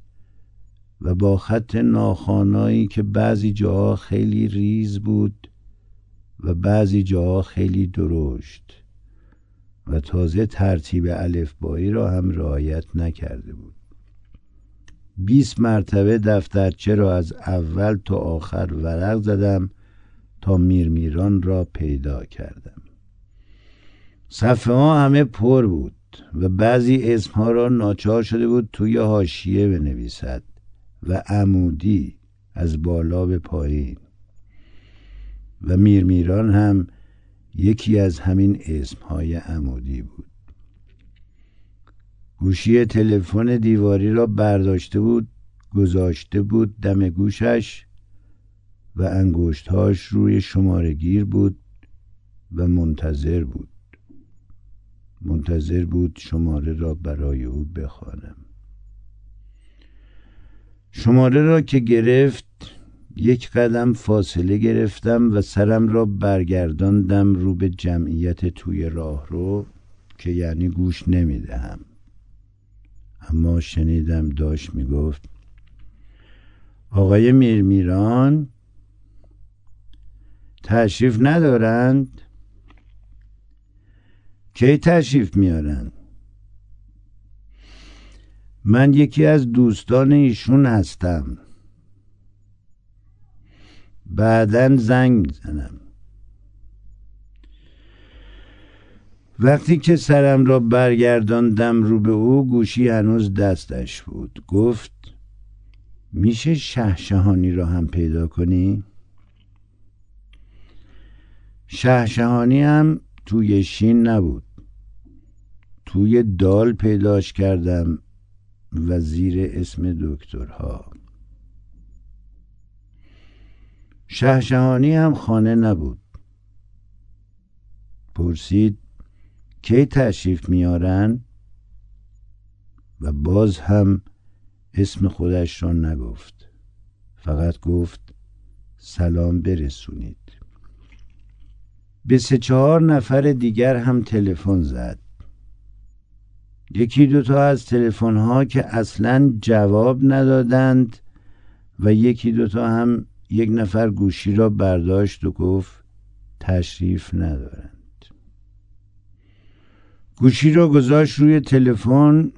[SPEAKER 2] و با خط ناخانایی که بعضی جاها خیلی ریز بود و بعضی جاها خیلی درشت و تازه ترتیب الفبایی را هم رعایت نکرده بود. بیست مرتبه دفترچه را از اول تا آخر ورق زدم تا میرمیران را پیدا کردم. صفحه ها همه پر بود. و بعضی اسمها را ناچار شده بود توی حاشیه بنویسد و عمودی از بالا به پایین. و میرمیران هم یکی از همین اسمهای عمودی بود. گوشی تلفن دیواری را برداشته بود گذاشته بود دم گوشش و انگشتهاش روی شمارگیر بود و منتظر بود. منتظر بود شماره را برای او بخوانم. شماره را که گرفت یک قدم فاصله گرفتم و سرم را برگرداندم رو به جمعیت توی راه رو که یعنی گوش نمی‌دهم. اما شنیدم داشت می‌گفت آقای میرمیران تشریف ندارند؟ کی تشریف میارن؟ من یکی از دوستان ایشون هستم. بعدا زنگ می‌زنم. وقتی که سرم را برگرداندم رو به او گوشی هنوز دستش بود. گفت میشه شهشهانی را هم پیدا کنی؟ شهشهانی هم توی شین نبود. توی دال پیداش کردم و زیر اسم دکترها. شهشهانی هم خانه نبود. پرسید کی تشریف میارن؟ و باز هم اسم خودش را نگفت. فقط گفت سلام برسونید. به سه چهار نفر دیگر هم تلفن زد. یکی دوتا از تلفن ها که اصلا جواب ندادند و یکی دوتا هم یک نفر گوشی را برداشت و گفت تشریف ندارند. گوشی را گذاشت روی تلفن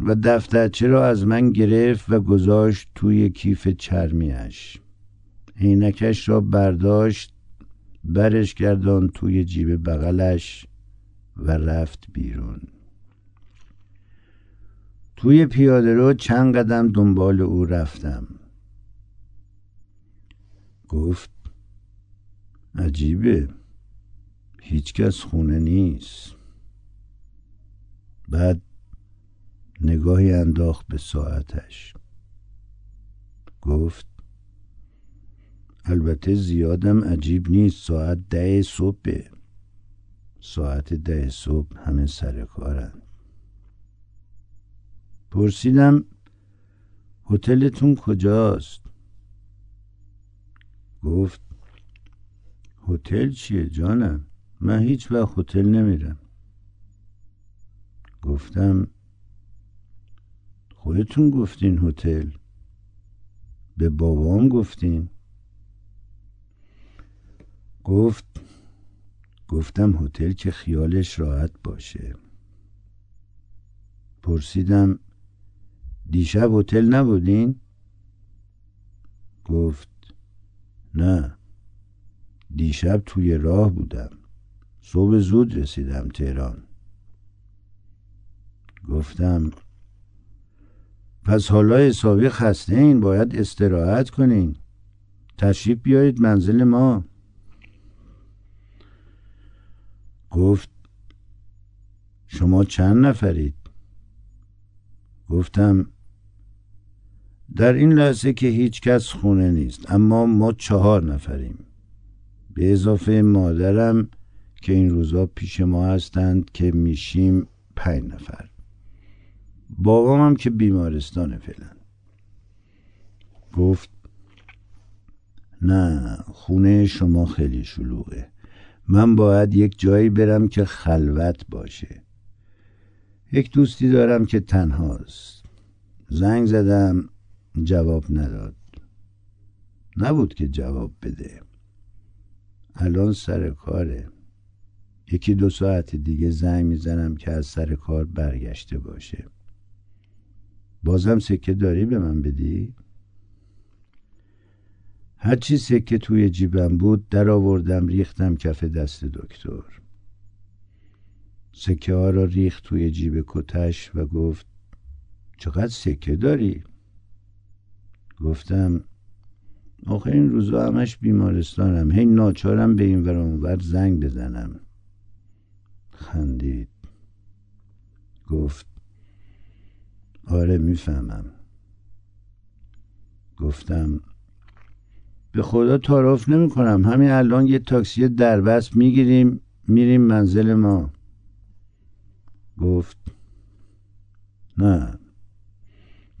[SPEAKER 2] و دفترچه را از من گرفت و گذاشت توی کیف چرمیش عینکش را برداشت برش گردان توی جیب بغلش و رفت بیرون. توی پیاده رو چند قدم دنبال او رفتم. گفت عجیبه هیچکس خونه نیست. بعد نگاهی انداخت به ساعتش. گفت البته زیادم عجیب نیست. ساعت ده صبح ساعت ده صبح همه سر کارن. پرسیدم هتلتون کجاست؟ گفت هتل چیه جانم؟ من هیچ وقت هتل نمیرم. گفتم خودتون گفتین هتل. به بابام گفتین. گفت گفتم هتل که خیالش راحت باشه. پرسیدم دیشب هتل نبودین؟ گفت نه دیشب توی راه بودم. صبح زود رسیدم تهران. گفتم پس حالا حسابی خسته این باید استراحت کنین. تشریف بیارید منزل ما. گفت شما چند نفرید؟ گفتم در این لحظه که هیچ کس خونه نیست اما ما چهار نفریم. به اضافه مادرم که این روزا پیش ما هستند که میشیم پنج نفر. بابام هم که بیمارستانه فعلا. گفت نه خونه شما خیلی شلوغه. من باید یک جایی برم که خلوت باشه. یک دوستی دارم که تنهاست. زنگ زدم جواب نداد. نبود که جواب بده. الان سر کاره. یکی دو ساعت دیگه زنگ می‌زنم که از سر کار برگشته باشه. بازم سکه داری به من بدی؟ هرچی سکه توی جیبم بود در آوردم ریختم کف دست دکتر. سکه ها را ریخت توی جیب کتش و گفت چقدر سکه داری؟ گفتم آخه این روزا همش بیمارستانم. هی ناچارم به این ور زنگ بزنم. خندید. گفت آره می‌فهمم. گفتم به خدا تعارف نمی کنم همین الان یه تاکسی دربست می‌گیریم میریم منزل ما. گفت نه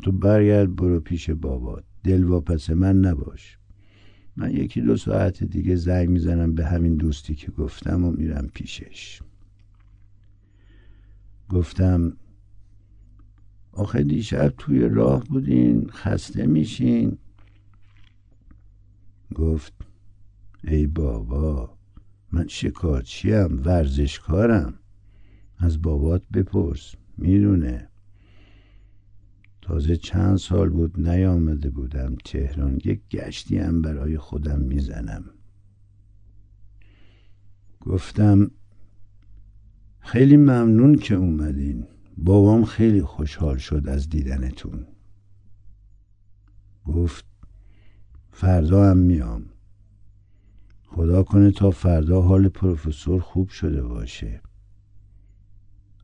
[SPEAKER 2] تو برگرد برو پیش بابات دل پس من نباش. من یکی دو ساعت دیگه زنگ می‌زنم به همین دوستی که گفتم و میرم پیشش. گفتم آخه دیشب توی راه بودین خسته میشین. گفت ای بابا من شکارچیم ورزشکارم. از بابات بپرس می‌دونه. تازه چند سال بود نیامده بودم تهران یک گشتی هم برای خودم می‌زنم. گفتم خیلی ممنون که اومدین. بابام خیلی خوشحال شد از دیدنتون. گفت فردا هم میام. خدا کنه تا فردا حال پروفسور خوب شده باشه.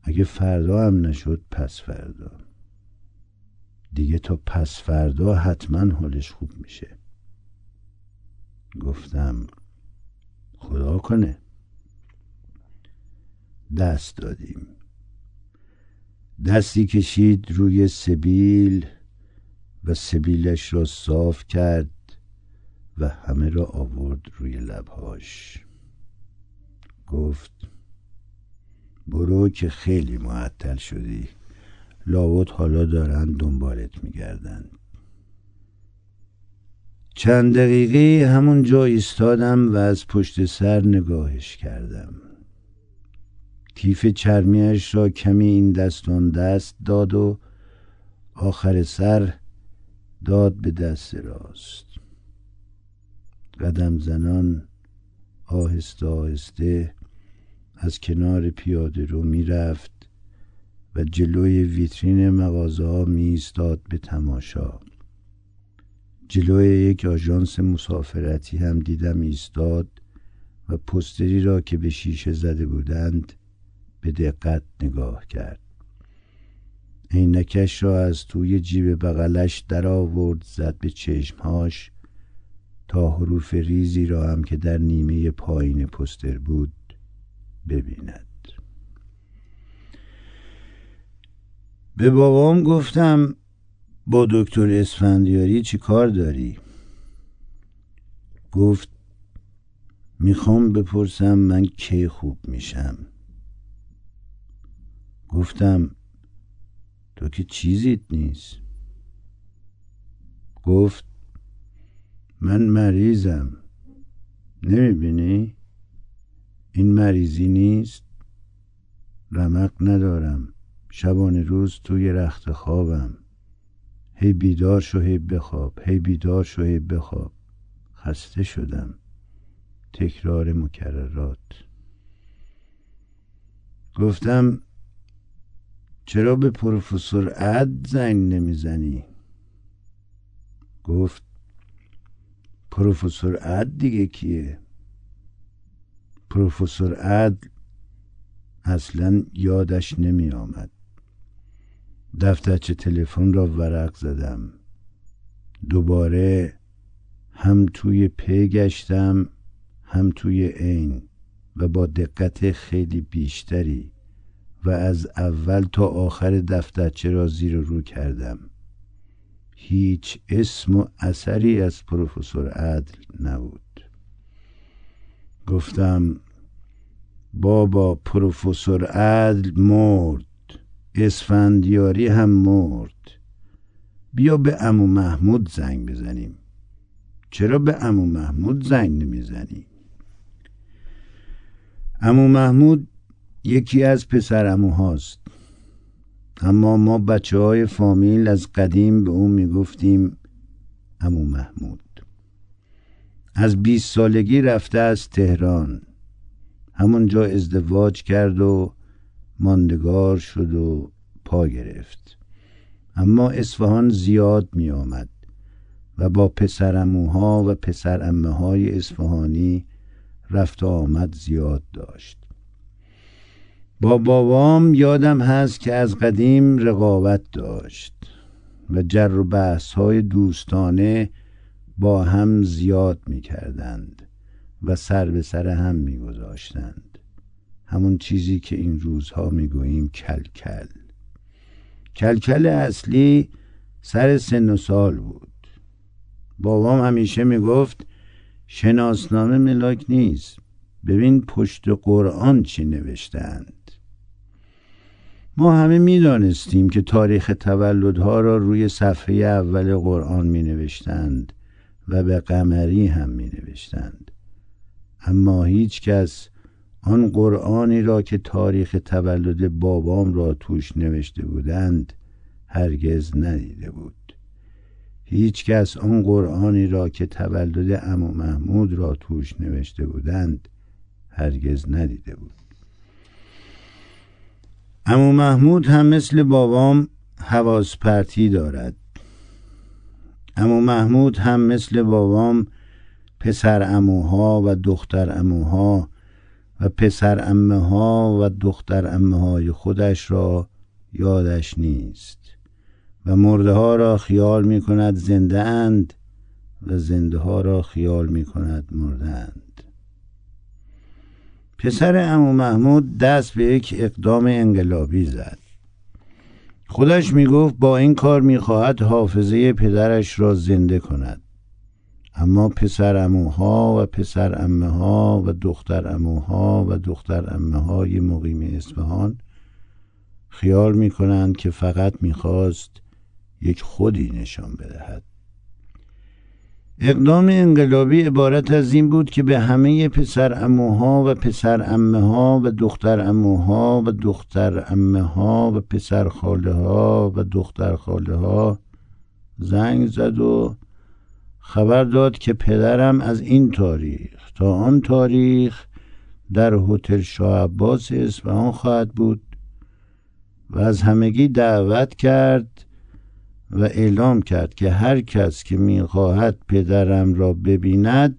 [SPEAKER 2] اگه فردا هم نشد پس فردا. دیگه تا پس فردا حتما حالش خوب میشه. گفتم خدا کنه. دست دادیم. دستی کشید روی سبیل و سبیلش را صاف کرد و همه را آورد روی لبهاش. گفت برو که خیلی معطل شدی. لابد حالا دارن دنبالت میگردن. چند دقیقه همون جا ایستادم و از پشت سر نگاهش کردم. کیف چرمیش را کمی این دستان دست داد و آخر سر داد به دست راست. قدم زنان آهسته آهسته از کنار پیاده رو می‌رفت و جلوی ویترین مغازه ها به تماشا. جلوی یک آژانس مسافرتی هم دیدم ایستاد و پستری را که به شیشه زده بودند به دقت نگاه کرد. عینکش را از توی جیب بغلش در آورد زد به چشمهاش حروف ریزی را هم که در نیمه پایین پستر بود ببیند. به بابام گفتم با دکتر اسفندیاری چی کار داری؟ گفت می‌خوام بپرسم من کی خوب میشم. گفتم تو که چیزیت نیست. گفت من مریضم. نمی‌بینی؟ این مریضی نیست. رمق ندارم. شبانه روز توی رخت خوابم. هی بیدار شو هی بخواب. هی بیدار شو هی بخواب. خسته شدم. تکرار مکررات. گفتم چرا به پروفسور عد زنگ نمی‌زنی؟ گفت پروفسور عد دیگه کیه؟ پروفسور عد اصلا یادش نمی آمد دفترچه تلفن را ورق زدم. دوباره هم توی پی گشتم هم توی عین و با دقت خیلی بیشتری و از اول تا آخر دفترچه را زیر رو کردم. هیچ اسم و اثری از پروفسور عدل نبود. گفتم بابا پروفسور عدل مرد اسفندیاری هم مرد. بیا به امو محمود زنگ بزنیم. چرا به امو محمود زنگ نمی‌زنی؟ امو محمود یکی از پسر اموهاست. اما ما بچه های فامیل از قدیم به اون می‌گفتیم امو محمود. از بیست سالگی رفته از تهران. همونجا ازدواج کرد و ماندگار شد و پا گرفت. اما اصفهان زیاد می آمد و با پسرموها و پسر امه های اصفهانی رفت و آمد زیاد داشت. با بابام یادم هست که از قدیم رقابت داشت و جر و بحث های دوستانه با هم زیاد می کردند و سر به سر هم می گذاشتند همون چیزی که این روزها می گوییم کلکل. کلکل اصلی سر سن و سال بود. بابام همیشه می گفت شناسنامه ملاک نیست. ببین پشت قرآن چی نوشتند ما همه می‌دانستیم که تاریخ تولدها را روی صفحه اول قرآن می نوشتند و به قمری هم می نوشتند اما هیچ کس آن قرآنی را که تاریخ تولد بابام را توش نوشته بودند هرگز ندیده بود. هیچ کس آن قرآنی را که تولد امو محمود را توش نوشته بودند هرگز ندیده بود. امو محمود هم مثل بابام حواس پرتی دارد. امو محمود هم مثل بابام پسر اموها و دختر اموها و پسر امه ها و دختر امه های خودش را یادش نیست و مرده ها را خیال می کند زنده اند و زنده ها را خیال می کند مرده اند. پسر امو محمود دست به یک اقدام انقلابی زد. خودش می گفت با این کار می خواهد حافظه پدرش را زنده کند. اما پسر اموها و پسر امه ها و دختر اموها و دختر امه های مقیم اصفهان خیال می کنند که فقط می‌خواست یک خودی نشان بدهد. اقدام انقلابی عبارت از این بود که به همه پسر اموها و پسر امه ها و دختر اموها و دختر امه ها و پسر خاله ها و دختر خاله ها زنگ زد و خبر داد که پدرم از این تاریخ تا آن تاریخ در هتل شاه عباس اصفهان خواهد بود و از همگی دعوت کرد و اعلام کرد که هر کس که می‌خواهد پدرم را ببیند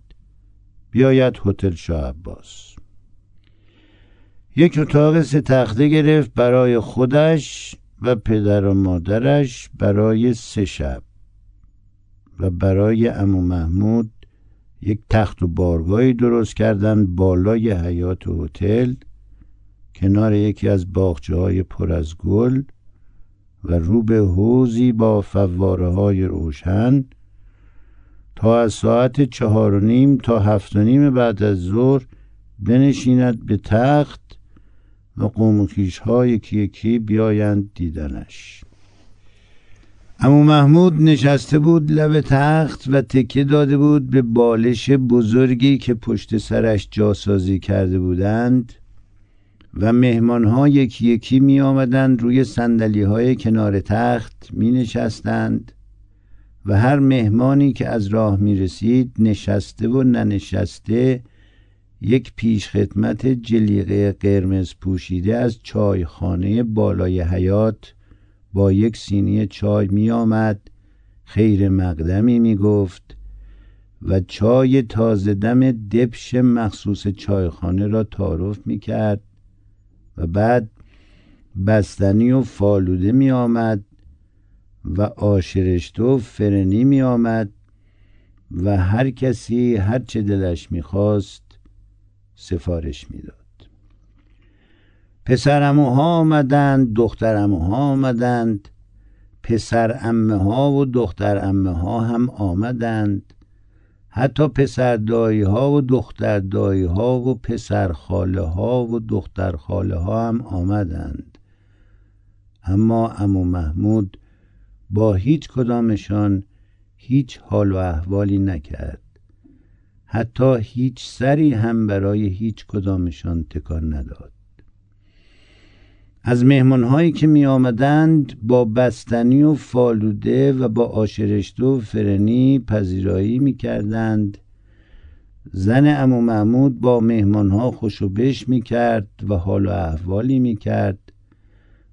[SPEAKER 2] بیاید هتل شاه عباس. یک اتاق سه تخته گرفت برای خودش و پدر و مادرش برای سه شب و برای امو محمود یک تخت و بارگاهی درست کردن بالای حیات هتل کنار یکی از باخچه های پر از گل و رو به حوزی با فواره های روشن تا از ساعت چهار و نیم تا هفت و نیم بعد از ظهر بنشیند به تخت و قوم ها یکی یکی بیایند دیدنش. امو محمود نشسته بود لب تخت و تکه داده بود به بالش بزرگی که پشت سرش جاسازی کرده بودند. و مهمان ها یکی یکی می آمدند روی سندلی های کنار تخت می نشستند و هر مهمانی که از راه می رسید نشسته و ننشسته یک پیش خدمت جلیقه قرمز پوشیده از چایخانه بالای حیات با یک سینی چای می آمد خیر مقدمی می گفت و چای تازه دم دبش مخصوص چایخانه را تعارف می کرد و بعد بستنی و فالوده می آمد و آشرشته و فرنی می آمد و هر کسی هر چه دلش می‌خواست سفارش می‌داد. پسر ها آمدند دختر ها آمدند پسر امه ها و دختر امه ها هم آمدند. حتی پسر دایی ها و دختر دایی ها و پسر خاله ها و دختر خاله ها هم آمدند. اما امو محمود با هیچ کدامشان هیچ حال و احوالی نکرد. حتی هیچ سری هم برای هیچ کدامشان تکان نداد. از مهمانهایی که می آمدند با بستنی و فالوده و با آشرشته و فرنی پذیرایی می کردند زن امو محمود با مهمانها خوشو بش می کرد و حال و احوالی می کرد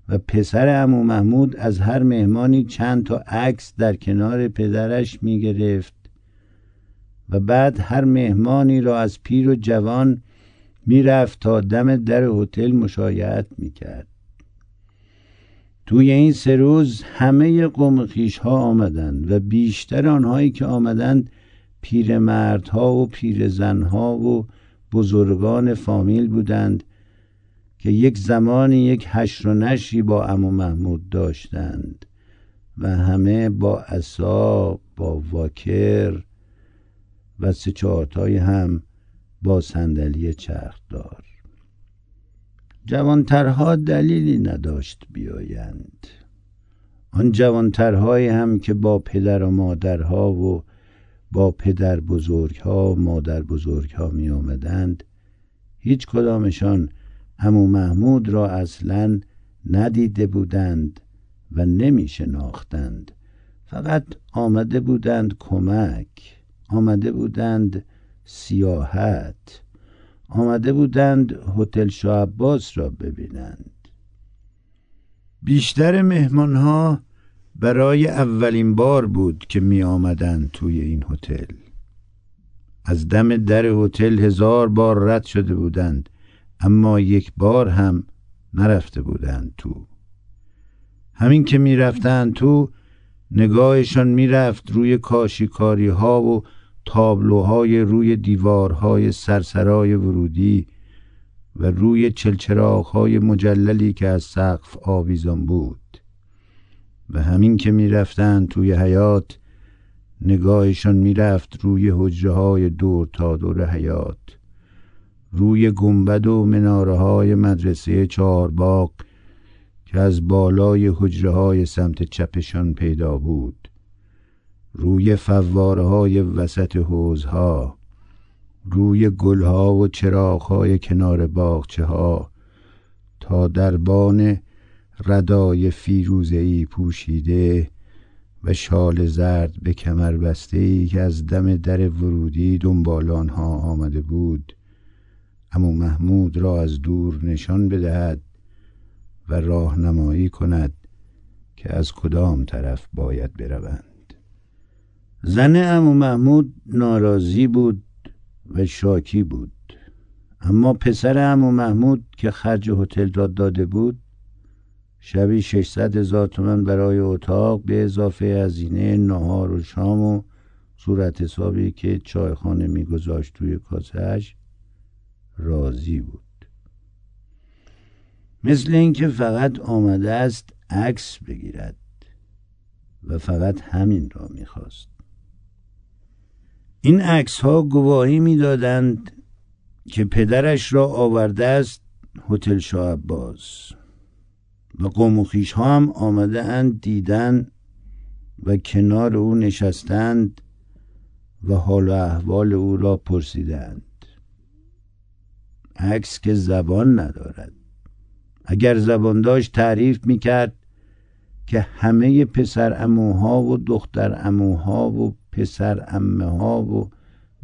[SPEAKER 2] و پسر امو محمود از هر مهمانی چند تا عکس در کنار پدرش می گرفت و بعد هر مهمانی را از پیر و جوان می‌رفت تا دم در هتل مشایعت می‌کرد. توی این سه روز همه قوم خیش ها آمدند و بیشتر آنهایی که آمدند پیرمردها و پیرزنها و بزرگان فامیل بودند که یک زمانی یک هشت و نشی با امو محمود داشتند و همه با اصاب با واکر و سه چهارتای هم با صندلی چرخدار جوانترها دلیلی نداشت بیایند. آن جوانترهایی هم که با پدر و مادرها و با پدر بزرگها و مادر بزرگها می آمدند هیچ کدامشان امو محمود را اصلا ندیده بودند و نمی شناختند. فقط آمده بودند کمک آمده بودند سیاحت. آمده بودند هتل شاه را ببینند. بیشتر مهمان ها برای اولین بار بود که می آمدند توی این هتل. از دم در هتل هزار بار رد شده بودند اما یک بار هم نرفته بودند تو. همین که می رفتند تو نگاهشان می‌رفت روی کاشیکاری ها و تابلوهای روی دیوارهای سرسرای ورودی و روی چلچراغهای مجللی که از سقف آویزان بود و همین که می‌رفتند توی حیات نگاهشان می‌رفت روی حجره های دور تا دور حیات روی گنبد و مناره های مدرسه چهارباغ که از بالای حجره های سمت چپشان پیدا بود. روی فوارهای وسط حوزها روی گلها و چراغهای کنار باغچه ها تا دربان ردای فیروزهی پوشیده و شال زرد به کمر بسته ای که از دم در ورودی دنبال آنها آمده بود امو محمود را از دور نشان بدهد و راهنمایی کند که از کدام طرف باید بروند. زن امو محمود ناراضی بود و شاکی بود. اما پسر امو محمود که خرج هتل داد داده بود شبی 600 هزار تومن برای اتاق به اضافه هزینه نهار و شام و صورت حسابی که چایخانه میگذاشت توی کاسهش راضی بود. مثل اینکه فقط آمده است عکس بگیرد و فقط همین را می‌خواست. این عکس ها گواهی می‌دادند که پدرش را آورده است هتل شاه عباس و قوم و ها هم آمده اند دیدن و کنار او نشستند و حال و احوال او را پرسیدند. عکس که زبان ندارد. اگر زبان داشت تعریف می‌کرد که همه پسر اموها و دختر اموها و پسر امه ها و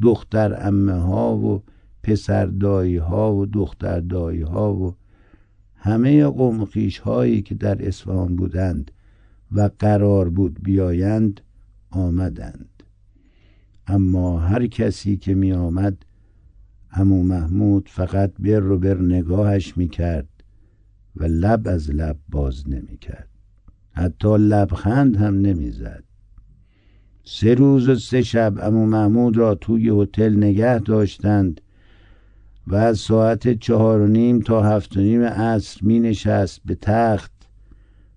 [SPEAKER 2] دختر امه ها و پسر دایی ها و دختر دایی ها و همه قوم هایی که در اصفهان بودند و قرار بود بیایند آمدند. اما هر کسی که می آمد امو محمود فقط بر رو بر نگاهش می کرد و لب از لب باز نمی کرد حتی لبخند هم نمی زد سه روز و سه شب امو محمود را توی هتل نگه داشتند و از ساعت چهار و نیم تا هفت و نیم عصر می نشست به تخت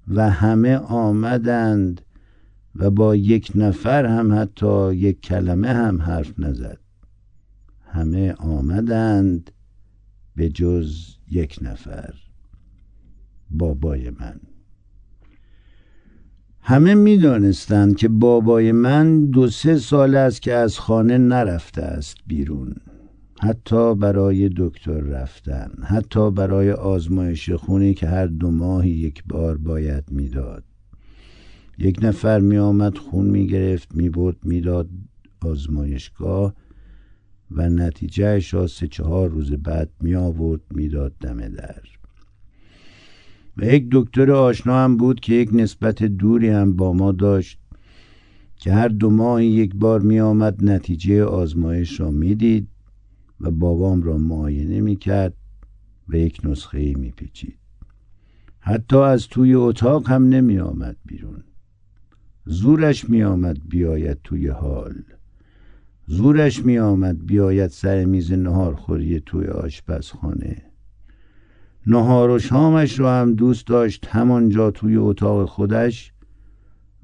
[SPEAKER 2] و همه آمدند و با یک نفر هم حتی یک کلمه هم حرف نزد. همه آمدند به جز یک نفر بابای من. همه می‌دانستند که بابای من دو سه سال است که از خانه نرفته است بیرون. حتی برای دکتر رفتن حتی برای آزمایش خونی که هر دو ماهی یک بار باید می‌داد. یک نفر می آمد خون می گرفت می برد می‌داد آزمایشگاه و نتیجهش را سه چهار روز بعد می آورد می‌داد دم در. و یک دکتر آشنا هم بود که یک نسبت دوری هم با ما داشت که هر دو ماه یک بار می آمد نتیجه آزمایش را می‌دید و بابام را معاینه می کرد و یک نسخه می پیچید. حتی از توی اتاق هم نمی آمد بیرون. زورش می آمد بیاید توی حال. زورش می آمد بیاید سر میز نهار خوری توی آشپزخانه. نهار و شامش را هم دوست داشت همانجا توی اتاق خودش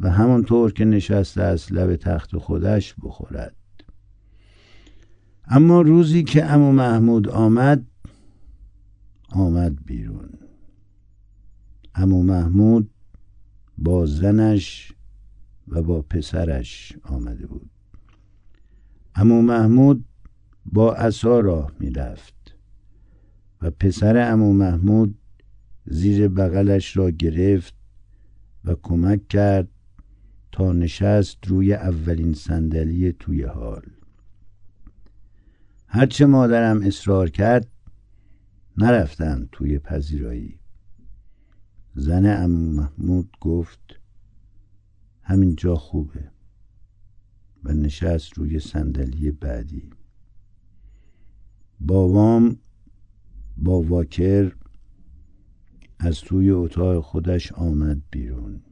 [SPEAKER 2] و همانطور که نشسته از لب تخت خودش بخورد. اما روزی که امو محمود آمد آمد بیرون. امو محمود با زنش و با پسرش آمده بود. امو محمود با عصا راه می‌رفت. و پسر امو محمود زیر بغلش را گرفت و کمک کرد تا نشست روی اولین صندلی توی حال. هرچه مادرم اصرار کرد نرفتم توی پذیرایی. زن امو محمود گفت همین جا خوبه. و نشست روی صندلی بعدی. بابام با واکر از توی اتاق خودش آمد بیرون.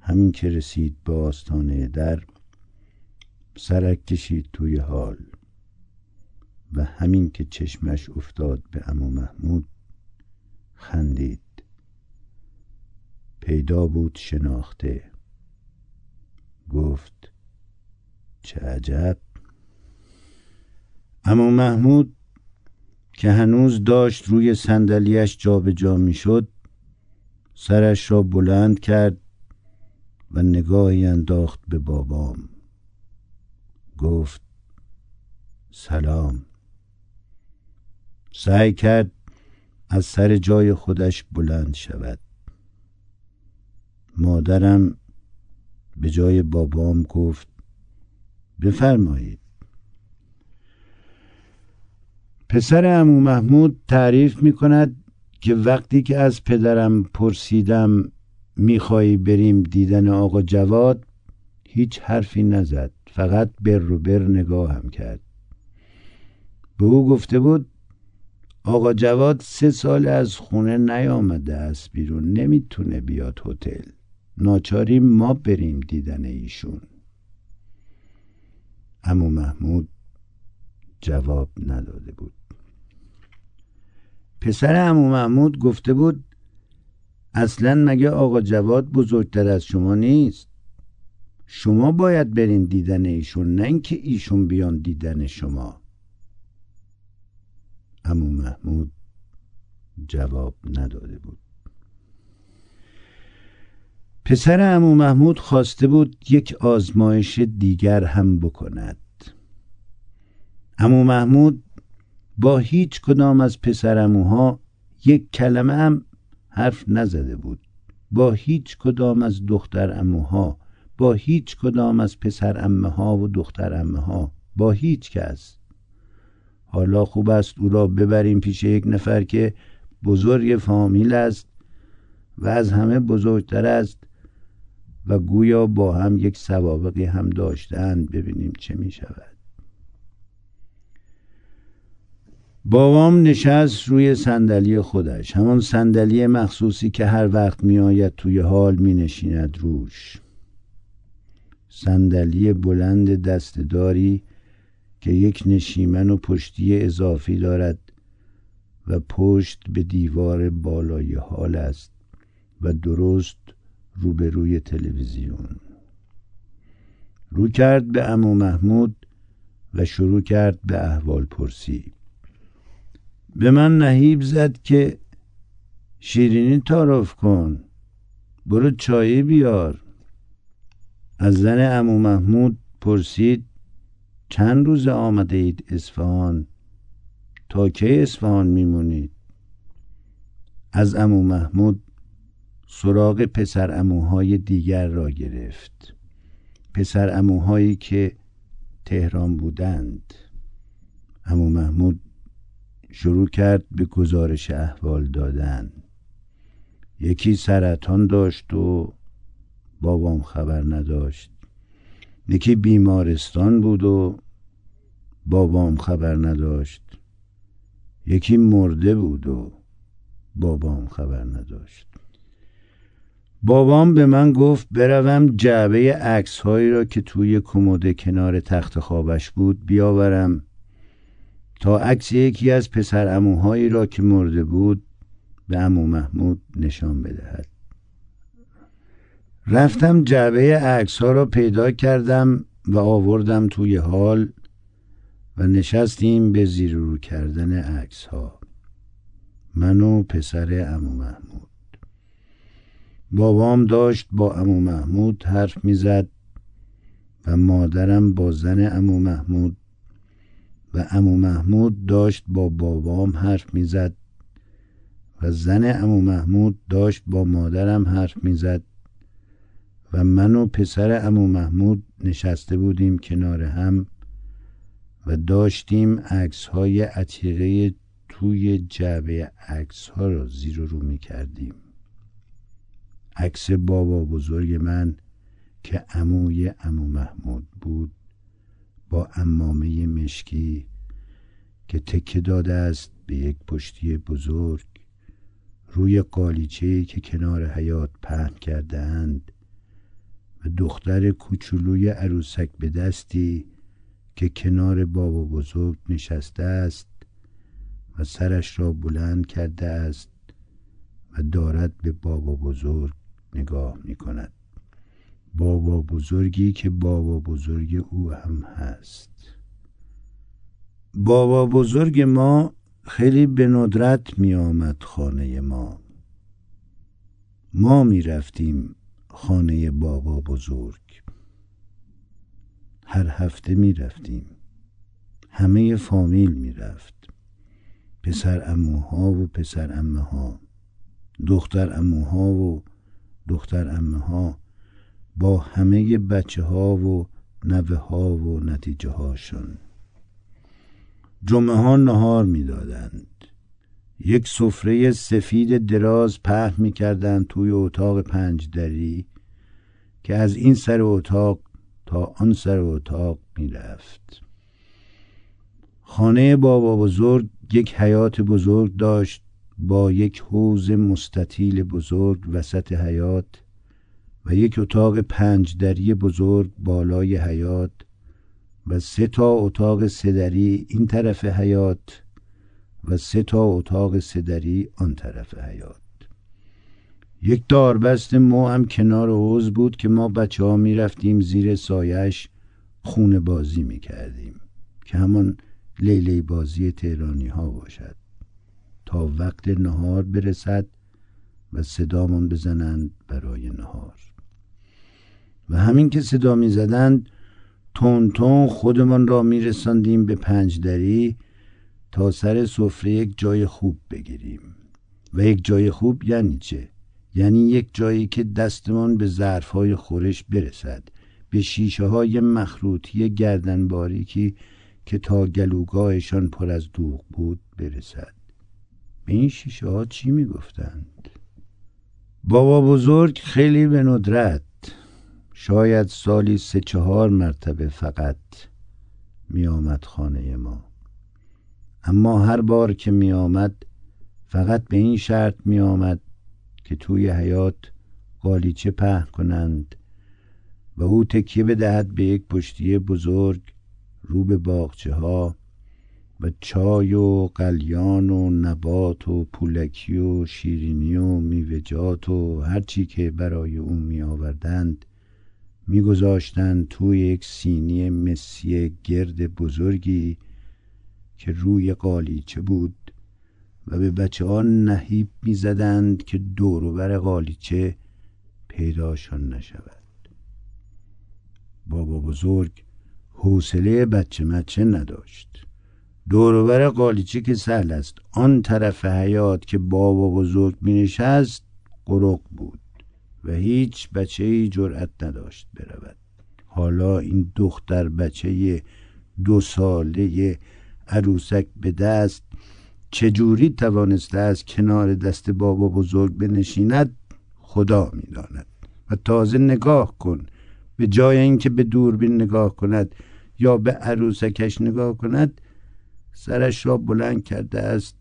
[SPEAKER 2] همین که رسید به آستانه در سرک کشید توی حال و همین که چشمش افتاد به امو محمود خندید. پیدا بود شناخته. گفت چه عجب. امو محمود که هنوز داشت روی صندلیاش جابجا می‌شد سرش را بلند کرد و نگاهی انداخت به بابام. گفت سلام. سعی کرد از سر جای خودش بلند شود. مادرم به جای بابام گفت بفرمایید. پسر امو محمود تعریف می کند که وقتی که از پدرم پرسیدم میخوایی بریم دیدن آقا جواد هیچ حرفی نزد فقط بر رو بر نگاهم کرد. به او گفته بود آقا جواد سه سال از خونه نیامده است بیرون نمی‌تونه بیاد هتل. ناچاریم ما بریم دیدن ایشون. امو محمود جواب نداده بود. پسر امو محمود گفته بود اصلا مگه آقا جواد بزرگتر از شما نیست؟ شما باید برین دیدن ایشون نه اینکه ایشون بیان دیدن شما. امو محمود جواب نداده بود. پسر امو محمود خواسته بود یک آزمایش دیگر هم بکند. امو محمود با هیچ کدام از پسر اموها یک کلمه هم حرف نزده بود. با هیچ کدام از دختر اموها با هیچ کدام از پسر امه ها و دختر امه ها با هیچ کس. حالا خوب است او را ببریم پیش یک نفر که بزرگ فامیل است و از همه بزرگتر است و گویا با هم یک سوابقی هم داشتند ببینیم چه می شود بابام نشست روی صندلی خودش. همان صندلی مخصوصی که هر وقت میآید توی حال می نشیند روش. صندلی بلند دستداری که یک نشیمن و پشتی اضافی دارد و پشت به دیوار بالای حال است و درست روبروی تلویزیون. رو کرد به امو محمود و شروع کرد به احوال پرسی به من نهیب زد که شیرینی تعارف کن. برو چایی بیار. از زن امو محمود پرسید چند روز آمده اید اصفهان؟ تا کی اصفهان میمونید؟ از امو محمود سراغ پسر اموهای دیگر را گرفت. پسر اموهایی که تهران بودند. امو محمود شروع کرد به گزارش احوال دادن. یکی سرطان داشت و بابام خبر نداشت. یکی بیمارستان بود و بابام خبر نداشت. یکی مرده بود و بابام خبر نداشت. بابام به من گفت بروم جعبه عکس هایی را که توی کمد کنار تخت خوابش بود بیاورم. تا عکس یکی از پسر اموهایی را که مرده بود به امو محمود نشان بدهد. رفتم جعبه عکس ها را پیدا کردم و آوردم توی حال و نشستیم به زیر رو کردن عکس ها من و پسر امو محمود. بابام داشت با امو محمود حرف می‌زد و مادرم با زن امو محمود و امو محمود داشت با بابام حرف می‌زد و زن امو محمود داشت با مادرم حرف می‌زد و من و پسر امو محمود نشسته بودیم کنار هم و داشتیم عکس های عتیقه توی جعبه عکس ها را زیر و رو می کردیم عکس بابا بزرگ من که عموی امو محمود بود. با امامه مشکی که تکه داده است به یک پشتی بزرگ روی قالیچه که کنار حیات پهن کرده اند و دختر کوچولوی عروسک به دستی که کنار بابا بزرگ نشسته است و سرش را بلند کرده است و دارد به بابا بزرگ نگاه می کند بابا بزرگی که بابا بزرگ او هم هست. بابا بزرگ ما خیلی به ندرت می آمد خانه ما. ما می رفتیم خانه بابا بزرگ. هر هفته می رفتیم. همه فامیل می رفت. پسر اموها و پسر امه ها. دختر اموها و دختر امه ها. با همه بچه ها و نوه ها و نتیجه هاشون جمعه ها نهار می‌دادند. یک سفره سفید دراز پهن می‌کردند توی اتاق پنج دری که از این سر اتاق تا آن سر اتاق می‌رفت. خانه بابا بزرگ یک حیات بزرگ داشت با یک حوز مستطیل بزرگ وسط حیات و یک اتاق پنج دری بزرگ بالای حیات و سه تا اتاق سدری این طرف حیات و سه تا اتاق سدری آن طرف حیات. یک داربست مو هم کنار حوز بود که ما بچه ها می رفتیم زیر سایش خونه بازی می کردیم که همان لیلی بازی تهرانی ها باشد. تا وقت نهار برسد و صدامان بزنند برای نهار. و همین که صدا می زدند تون تون خودمان را می رسندیم به پنجدری تا سر سفره یک جای خوب بگیریم و یک جای خوب یعنی چه؟ یعنی یک جایی که دستمان به ظرفهای خورش برسد به شیشه های مخروطی گردن باریکی که تا گلوگاهشان پر از دوغ بود برسد به این شیشه ها چی می گفتند؟ بابا بزرگ خیلی به ندرت شاید سالی سه چهار مرتبه فقط می آمد خانه ما. اما هر بار که می آمد فقط به این شرط می آمد که توی حیات قالیچه پهن کنند و او تکیه بدهد به یک پشتیه بزرگ رو به باغچه ها و چای و قلیان و نبات و پولکی و شیرینی و میوجات و هرچی که برای او می آوردند میگذاشتند توی یک سینی مسی گرد بزرگی که روی قالیچه بود و به بچه ها نهیب می‌زدند که دوروبر قالیچه پیداشان نشود. بابا بزرگ حوصله بچه مچه نداشت. دوروبر قالیچه که سهل است. آن طرف حیات که بابا بزرگ می نشست قرق بود. و هیچ بچه ای جرأت نداشت برود. حالا این دختر بچه دو ساله عروسک به دست چجوری توانسته از کنار دست بابا بزرگ بنشیند؟ خدا می‌داند. و تازه نگاه کن. به جای اینکه به دوربین نگاه کند یا به عروسکش نگاه کند سرش را بلند کرده است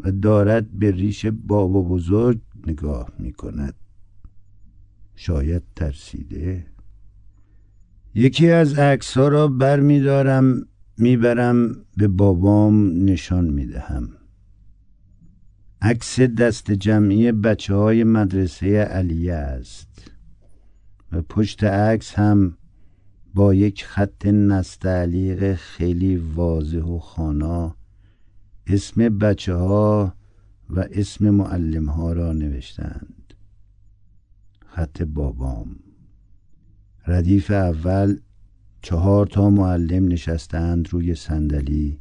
[SPEAKER 2] و دارد به ریش بابا بزرگ نگاه می کند شاید ترسیده. یکی از عکس ها را بر می دارم می‌برم به بابام نشان می‌دهم. عکس دست جمعی بچه های مدرسه علیه است. و پشت عکس هم با یک خط نستعلیق خیلی واضح و خانا اسم بچه ها و اسم معلم ها را نوشتند. خط بابام. ردیف اول چهار تا معلم نشستند روی صندلی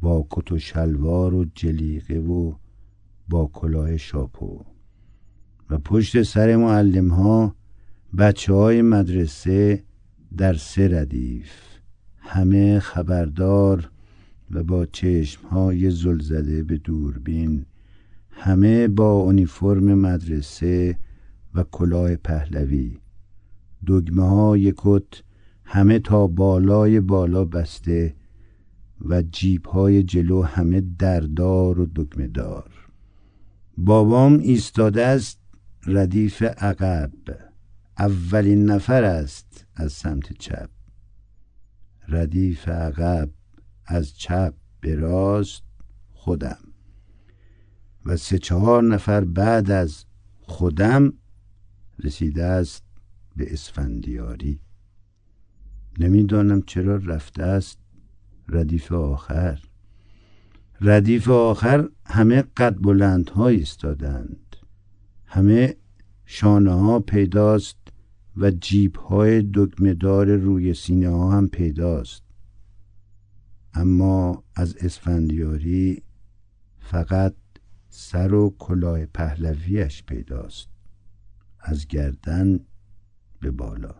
[SPEAKER 2] با کت و شلوار و جلیقه و با کلاه شاپو. و پشت سر معلم ها بچه های مدرسه در سه ردیف. همه خبردار و با چشم های زلزده به دوربین. همه با اونیفرم مدرسه و کلاه پهلوی. دگمه های کت همه تا بالای بالا بسته و جیب های جلو همه دردار و دکمه دار بابام ایستاده است ردیف عقب. اولین نفر است از سمت چپ. ردیف عقب از چپ به راست خودم. و سه چهار نفر بعد از خودم رسیده است به اسفندیاری. نمی‌دانم چرا رفته است ردیف آخر. ردیف آخر همه قد بلند ها ایستادند. همه شانه ها پیداست و جیب های دکمهدار روی سینه ها هم پیداست. اما از اسفندیاری فقط سر و کلاه پهلویش پیداست. از گردن به بالا.